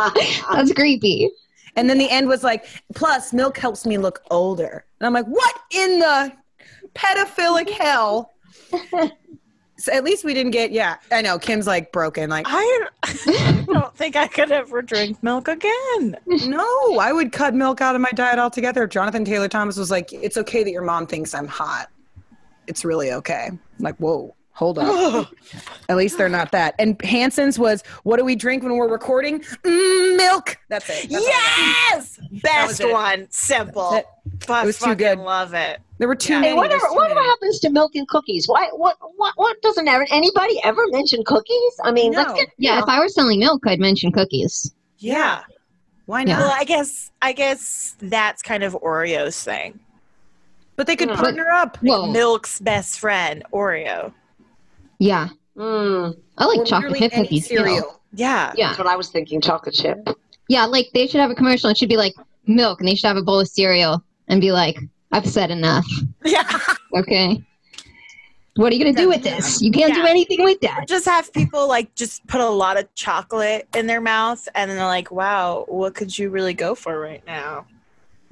That's creepy. and then the end was like plus milk helps me look older and i'm like what in the pedophilic hell so at least we didn't get yeah i know kim's like broken like I don't think I could ever drink milk again. No, I would cut milk out of my diet altogether. Jonathan Taylor Thomas was like, "It's okay that your mom thinks I'm hot. It's really okay." I'm like, whoa, hold up. At least they're not that. And Hanson's was, "What do we drink when we're recording? Mm, milk." That's it. That's all I yes! Best it. one. Simple. That's But It was too fucking good. love it. There were too Yeah. many. Hey, whatever, There's whatever happens to milk and cookies? Why? What? What? What doesn't ever, anybody ever mention cookies? I mean, let's No. get Yeah, you if. I were selling milk, I'd mention cookies. Yeah. Why Yeah. not? Well, I guess I guess that's kind of Oreo's thing. But they could Yeah. partner up. Well, Milk's best friend, Oreo. Yeah, Mm, I like Or chocolate chip any cookies too. cereal. Yeah. Yeah, that's what I was thinking. Chocolate chip. yeah, like they should have a commercial. It should be like milk, and they should have a bowl of cereal and be like, "I've said enough." Yeah. Okay. What are you gonna do with this? You can't do anything with that. just have people like just put a lot of chocolate in their mouth and then they're like, wow, what could you really go for right now?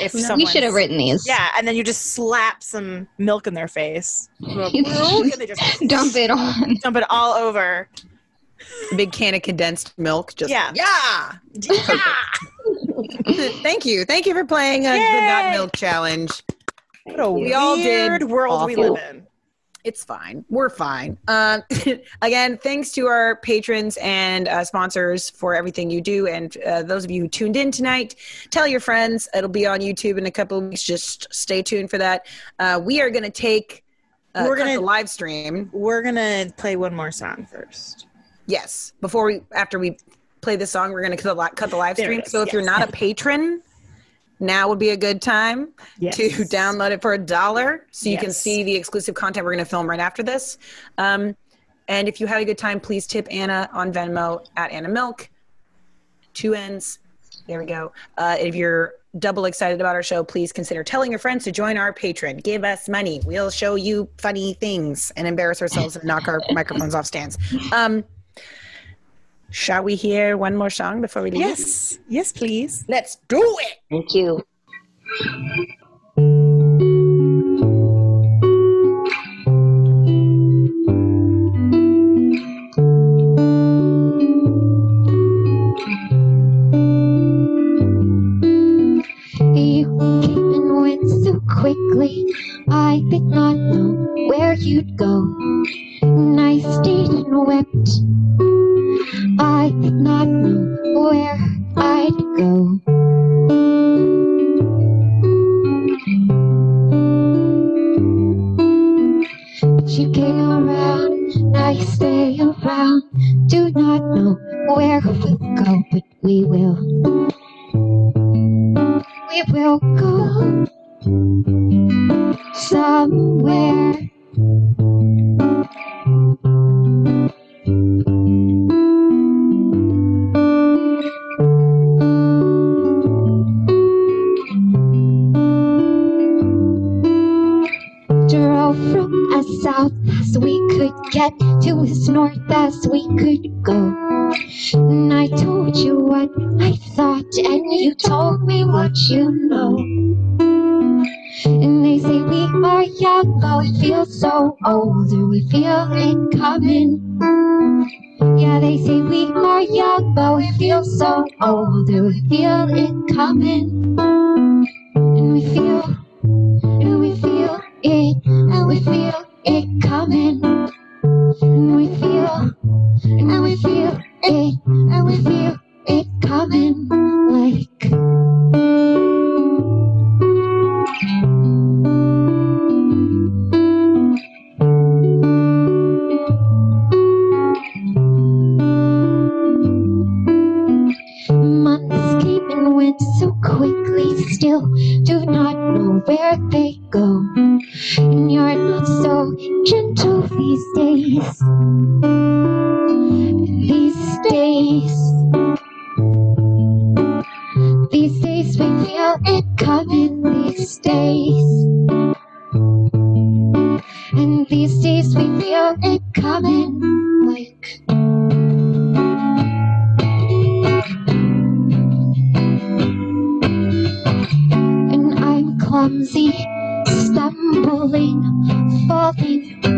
If we should have written these. Yeah, and then you just slap some milk in their face. and they just Dump it on. dump it all over. Big can of condensed milk. Just Yeah. yeah. Yeah. Thank you. Thank you for playing uh, the Yay. Got Milk Challenge. What a We all did weird world we live in. It's fine. We're fine. Um, again, thanks to our patrons and uh, sponsors for everything you do. And uh, those of you who tuned in tonight, tell your friends. It'll be on YouTube in a couple of weeks. Just stay tuned for that. Uh, we are going to take uh, We're gonna- the live stream. We're gonna play one more song first. Yes, before we after we play this song, we're going to cut the, cut the live stream. So if you're not a patron, now would be a good time to download it for a dollar so you can see the exclusive content we're going to film right after this. Um, and if you had a good time, please tip Anna on Venmo at Anna Milk. Two ends. There we go. Uh, if you're double excited about our show, please consider telling your friends to join our Patreon. Give us money. We'll show you funny things and embarrass ourselves and knock our microphones off stands. Um, shall we hear one more song before we leave? Yes. Yes, please. Let's do it. Thank you. You came and went so quickly, I did not know where you'd go. And I stayed and wept. I did not know where clumsy, stumbling, falling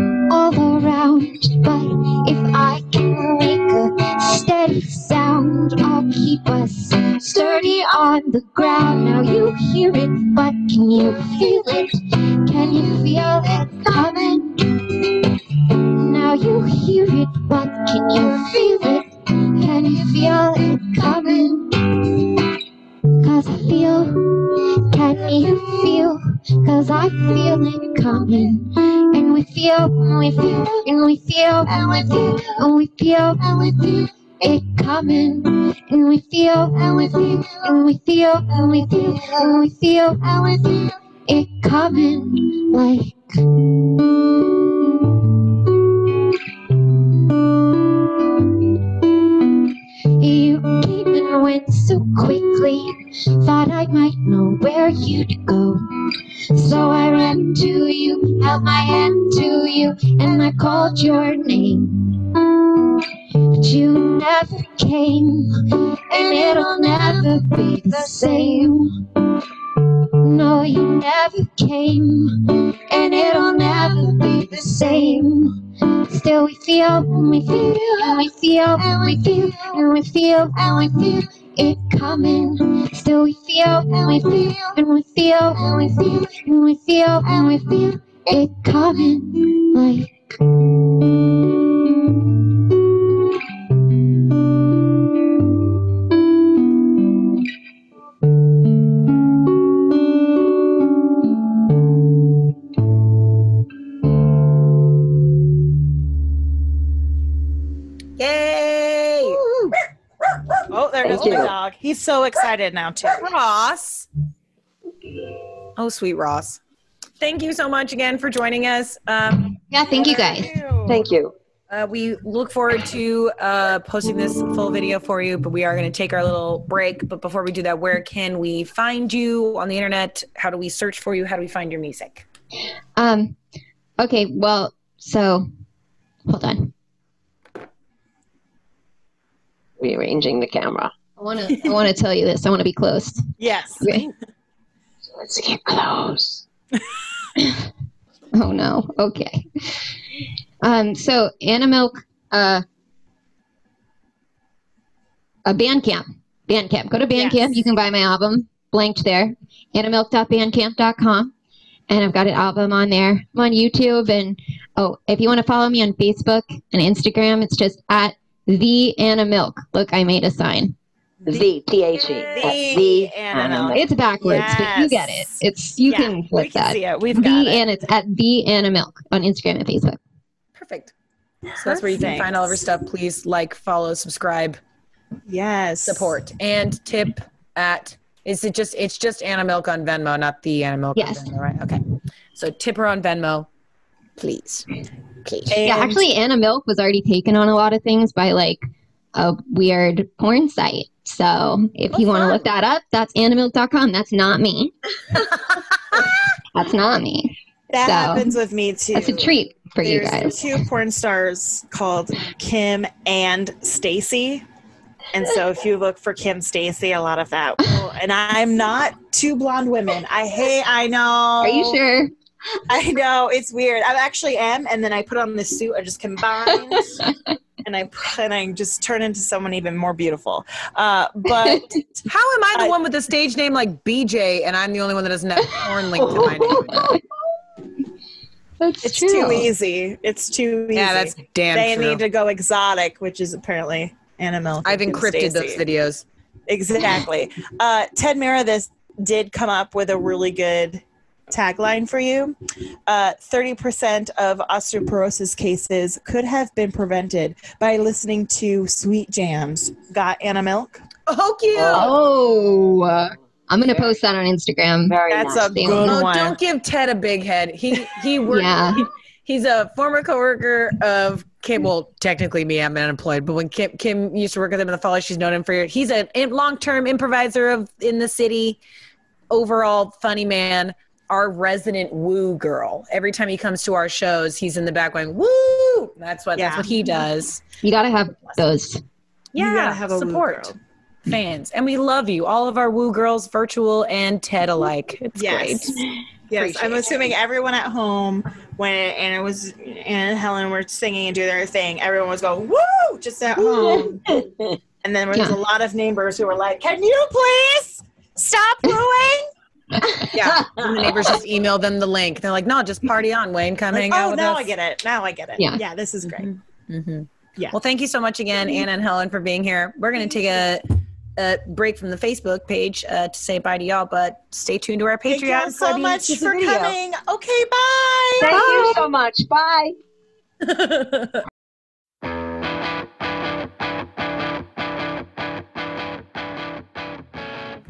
so excited now too. Ross. Oh, sweet Ross. Thank you so much again for joining us. Um, Yeah, thank you guys. Thank you. uh, we look forward to uh, posting this full video for you, but we are going to take our little break. But before we do that, where can we find you on the internet? How do we search for you? How do we find your music? Um, okay, well, so hold on. Rearranging the camera. I want to. I want to tell you this. I want to be close. Yes. Okay. Let's get close. Oh no. Okay. Um. So Anna Milk. Uh. A Bandcamp. Bandcamp. Go to Bandcamp. Yes. You can buy my album blanked there. AnnaMilk.bandcamp.com. And I've got an album on there. I'm on YouTube. And oh, if you want to follow me on Facebook and Instagram, it's just at the Anna Milk. Look, I made a sign. The T H E. The The Anna Anna It's backwards, but you get it. It's you Yeah, can flip we can that. see it. We've the got it. and it's at the Anna Milk on Instagram and Facebook. Perfect. So that's where you can find all of our stuff. Please like, follow, subscribe, Yes. support, and tip at. Is it just? It's just Anna Milk on Venmo, not the Anna Milk. Yes. On Venmo, right? Okay. So tip her on Venmo, please, please. yeah, actually, Anna Milk was already taken on a lot of things by like a weird porn site. So if you want to look that up, that's annamilk.com. That's not me. that's not me. That So, happens with me too. That's a treat for you guys. two porn stars called Kim and Stacy. And so if you look for Kim Stacy, a lot of that will, and I'm not two blonde women. I hate I know. Are you sure? I know it's weird. I actually am, and then I put on this suit. I just combine, and I and I just turn into someone even more beautiful. Uh, but How am I the I- one with the stage name like BJ, and I'm the only one that doesn't have porn linked to my name? That's it's true. too easy. It's too easy. Yeah, that's damn they true. need to go exotic, which is apparently Anna Milk. I've and encrypted those videos. Exactly. uh, Ted Mira this did come up with a really good tagline for you. Uh, 30% of osteoporosis cases could have been prevented by listening to Sweet Jams. Got Anna Milk? Oh, cute. Oh, uh, I'm gonna post that on Instagram. Very That's nice. a good you. Oh, one. don't give Ted a big head. He he worked. Yeah. he- he's a former coworker of Kim. Well, technically, me, I'm unemployed. But when Kim Kim used to work with him in the fall, she's known him for. Years. He's a long term improviser of in the city. Overall, funny man. Our resident woo girl. Every time he comes to our shows, he's in the back going woo. That's what that's what he does. You gotta have those. You Yeah, gotta have support fans, and we love you, all of our woo girls, virtual and Ted alike. It's Yes. great. Yes, Appreciate I'm it. assuming everyone at home when Anna was Anna and Helen were singing and doing their thing, everyone was going woo just at home. and then there was Yeah. a lot of neighbors who were like, "Can you please stop wooing?" Yeah. And the neighbors just email them the link. They're like, no, just party on, Wayne. Come Like, hang out oh, now us. I get it. Now I get it. Yeah. yeah, this is great. Mm-hmm. Yeah. Well, thank you so much again, Anna and Helen, for being here. We're going to take a, a break from the Facebook page uh, to say bye to y'all, but stay tuned to our Patreon. Thank you so the much for video. coming. Okay, bye. Thank you so much. Bye.